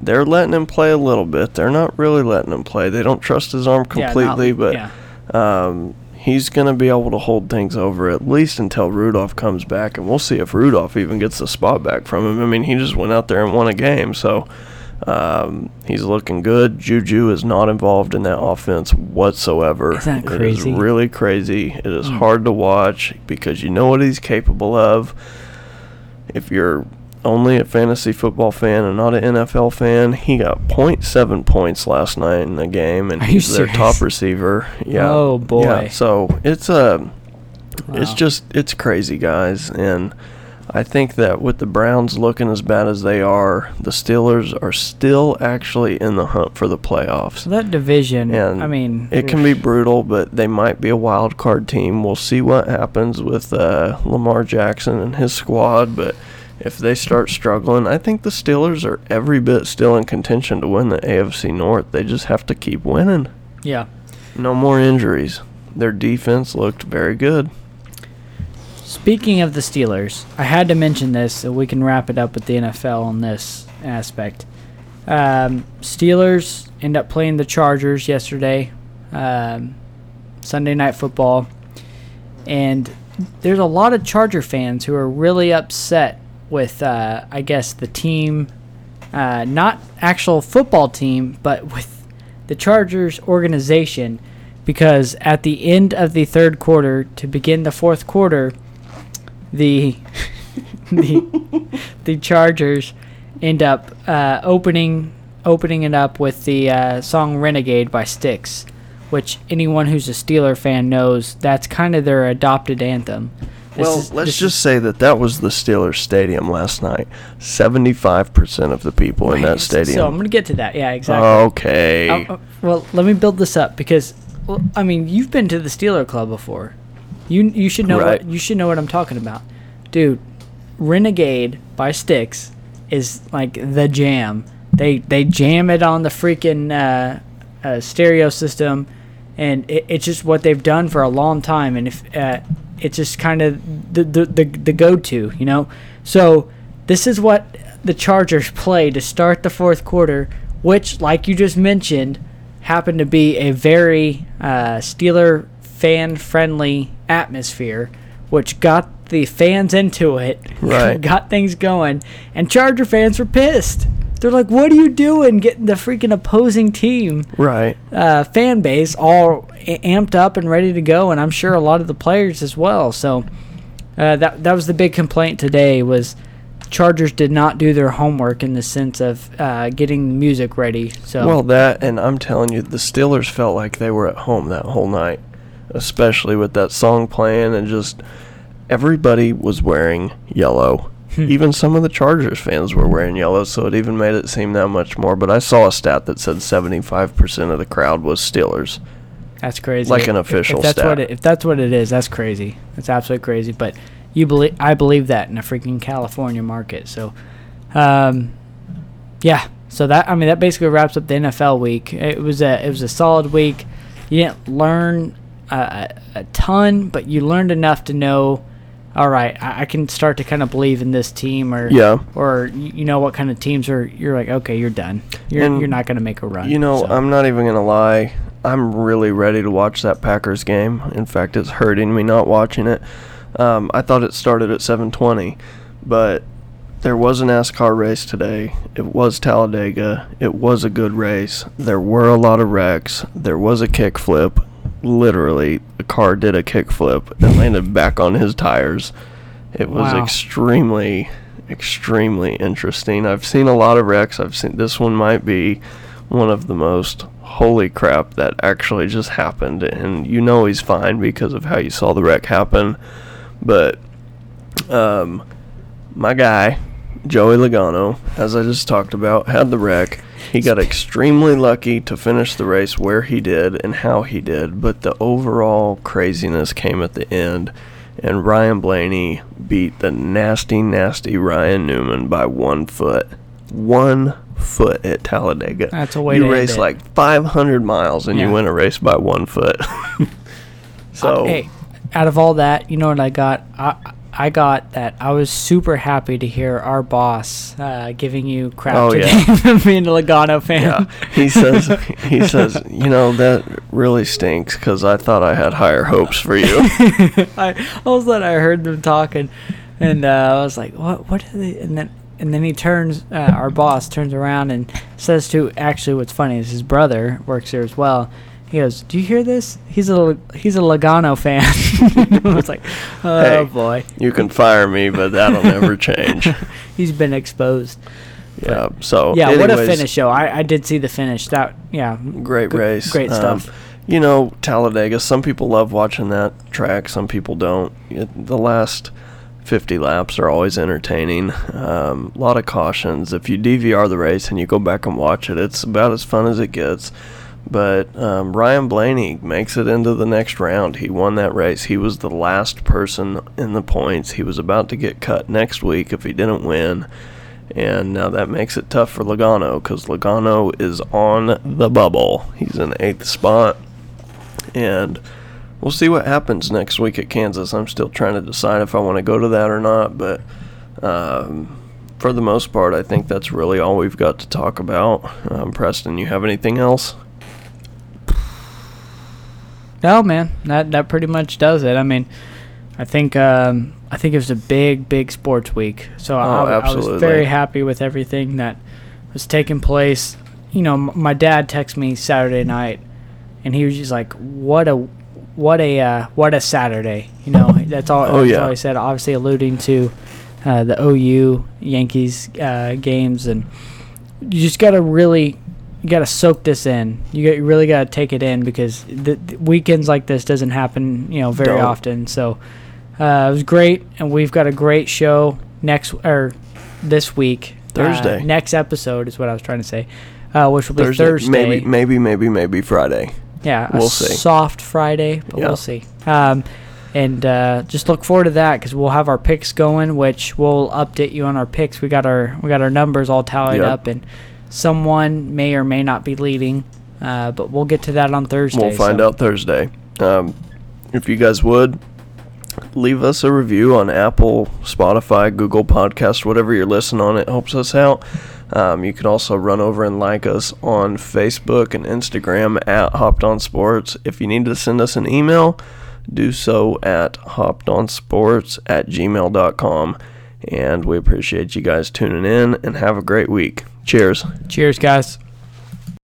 They're letting him play a little bit. They're not really letting him play. They don't trust his arm yeah, not- completely, but yeah. um, he's going to be able to hold things over at least until Rudolph comes back, and we'll see if Rudolph even gets the spot back from him. I mean, he just went out there and won a game, so um, he's looking good. Juju is not involved in that offense whatsoever. Isn't that It is crazy? really crazy. It is Mm. hard to watch because you know what he's capable of. If you're only a fantasy football fan and not an NFL fan, he got 0.7 points last night in the game, and Are he's their top receiver. Yeah. Oh, boy. Yeah. So it's a, it's just it's crazy, guys, and I think that with the Browns looking as bad as they are, the Steelers are still actually in the hunt for the playoffs. That division, And I mean, It can be brutal, but they might be a wild card team. We'll see what happens with uh, Lamar Jackson and his squad, but if they start struggling, I think the Steelers are every bit still in contention to win the AFC North. They just have to keep winning. yeah. No more injuries. Their defense looked very good. Speaking of the Steelers, I had to mention this so we can wrap it up with the NFL on this aspect. Um, Steelers end up playing the Chargers yesterday, um, Sunday Night Football, and there's a lot of Charger fans who are really upset with, uh, I guess, the team, uh, not actual football team, but with the Chargers organization, because at the end of the third quarter, to begin the fourth quarter, the the the Chargers end up uh, opening opening it up with the uh, song "Renegade" by Styx, which anyone who's a Steeler fan knows that's kind of their adopted anthem. This well, is- let's just say that that was the Steelers stadium last night. 75% of the people in that stadium. So I'm gonna get to that. Yeah, exactly. okay. Uh, uh, well, let me build this up because, well, I mean, you've been to the Steeler Club before. You you should know Right. what you should know what I'm talking about, dude. Renegade by Styx is like the jam. They they jam it on the freaking uh, uh, stereo system, and it, it's just what they've done for a long time. And if uh, it's just kind of the the, the, the go to, you know. So this is what the Chargers play to start the fourth quarter, which, like you just mentioned, happened to be a very uh, Steeler fan friendly atmosphere, which got the fans into it, Right. got things going, and Charger fans were pissed. They're like, "What are you doing? Getting the freaking opposing team right. uh, fan base all amped up and ready to go, and I'm sure a lot of the players as well. So uh, that that was the big complaint today was Chargers did not do their homework in the sense of uh, getting music ready. So Well, that, and I'm telling you, the Steelers felt like they were at home that whole night, especially with that song playing, and just everybody was wearing yellow. even some of the Chargers fans were wearing yellow, so it even made it seem that much more. But I saw a stat that said 75% of the crowd was Steelers. that's crazy. like an official If, that's what stat. it, if that's what it is, that's crazy. That's absolutely crazy. But you believe I believe that in a freaking California market. So, um, yeah. So that I mean that basically wraps up the NFL week. It was a it was a solid week. You didn't learn a, a, ton, but you learned enough to know. All right, I, I can start to kind of believe in this team, or Yeah. or you know what kind of teams are. You're like, okay, you're done. You're And, you're not going to make a run. You know, So- I'm not even gonna lie. I'm really ready to watch that Packers game. In fact, it's hurting me not watching it. Um, I thought it started at 7:20, but there was a NASCAR race today. It was Talladega. It was a good race. There were a lot of wrecks. There was a kickflip. Literally, the car did a kickflip and landed back on his tires. It was Wow. extremely, extremely interesting. I've seen a lot of wrecks. I've seen this one might be one of the most holy crap that actually just happened and you know he's fine because of how you saw the wreck happen but um my guy, Joey Logano, as I just talked about, had the wreck. He got extremely lucky to finish the race where he did and how he did, but the overall craziness came at the end, and Ryan Blaney beat the nasty, nasty Ryan Newman by one foot. One foot at Talladega. That's a way you to race like 500 miles and Yeah. you win a race by one foot. so Uh, hey, out of all that, you know what I got? I I got that I was super happy to hear our boss uh, giving you crap Oh, today yeah. for being a Logano fan. Yeah, he says he says, you know that really stinks because I thought I had higher hopes for you. I all of a sudden I heard them talking, and uh, I was like, "What? What are they?" And then and then he turns, uh, our boss turns around and says to actually, what's funny is his brother works here as well. He goes, "Do you hear this? He's a he's a Logano fan." I was like, "Oh Hey. boy, You can fire me, but that'll never change. he's been exposed." Yeah. So Yeah, what a finish show! I, I did see the finish. That yeah, Great G- race. great Um, stuff. you know, Talladega. Some people love watching that track. Some people don't. It, the last 50 laps are always entertaining. Um, a lot of cautions. If you DVR the race and you go back and watch it, it's about as fun as it gets. But um, Ryan Blaney makes it into the next round. He won that race. He was the last person in the points. He was about to get cut next week if he didn't win. And now that makes it tough for Logano because Logano is on the bubble. He's in eighth spot. And we'll see what happens next week at Kansas. I'm still trying to decide if I want to go to that or not. But um, for the most part, I think that's really all we've got to talk about. Um, Preston, you have anything else? No, man, that that pretty much does it. I mean, I think um, I think it was a big, big sports week. So I, Oh, I was very happy with everything that was taking place. You know, m- my dad texted me Saturday night, and he was just like, "What a, what a, uh, what a Saturday!" You know, that's all. Oh, that's yeah. all he said. Obviously, alluding to uh, the OU Yankees uh, games, and you just gotta really you got to soak this in. You, got, you really got to take it in because the, the weekends like this doesn't happen, you know, very Don't. often. So uh, it was great, and we've got a great show next or this week. Thursday. Uh, next episode is what I was trying to say, uh, which will be Thursday, Thursday. maybe, maybe, maybe, maybe Friday. Yeah, We'll see. soft Friday, but Yeah. we'll see. Um, and uh, just look forward to that because we'll have our picks going, which we'll update you on our picks. We got our we got our numbers all tallied Yep. up, and someone may or may not be leading, uh, but we'll get to that on Thursday. We'll find so- out Thursday. Um, if you guys would leave us a review on Apple, Spotify, Google Podcast, whatever you're listening on, it helps us out. Um, you can also run over and like us on Facebook and Instagram at Hopped On Sports. If you need to send us an email, do so at hoppedonsports at gmail.com. And we appreciate you guys tuning in and have a great week. Cheers. Cheers, guys.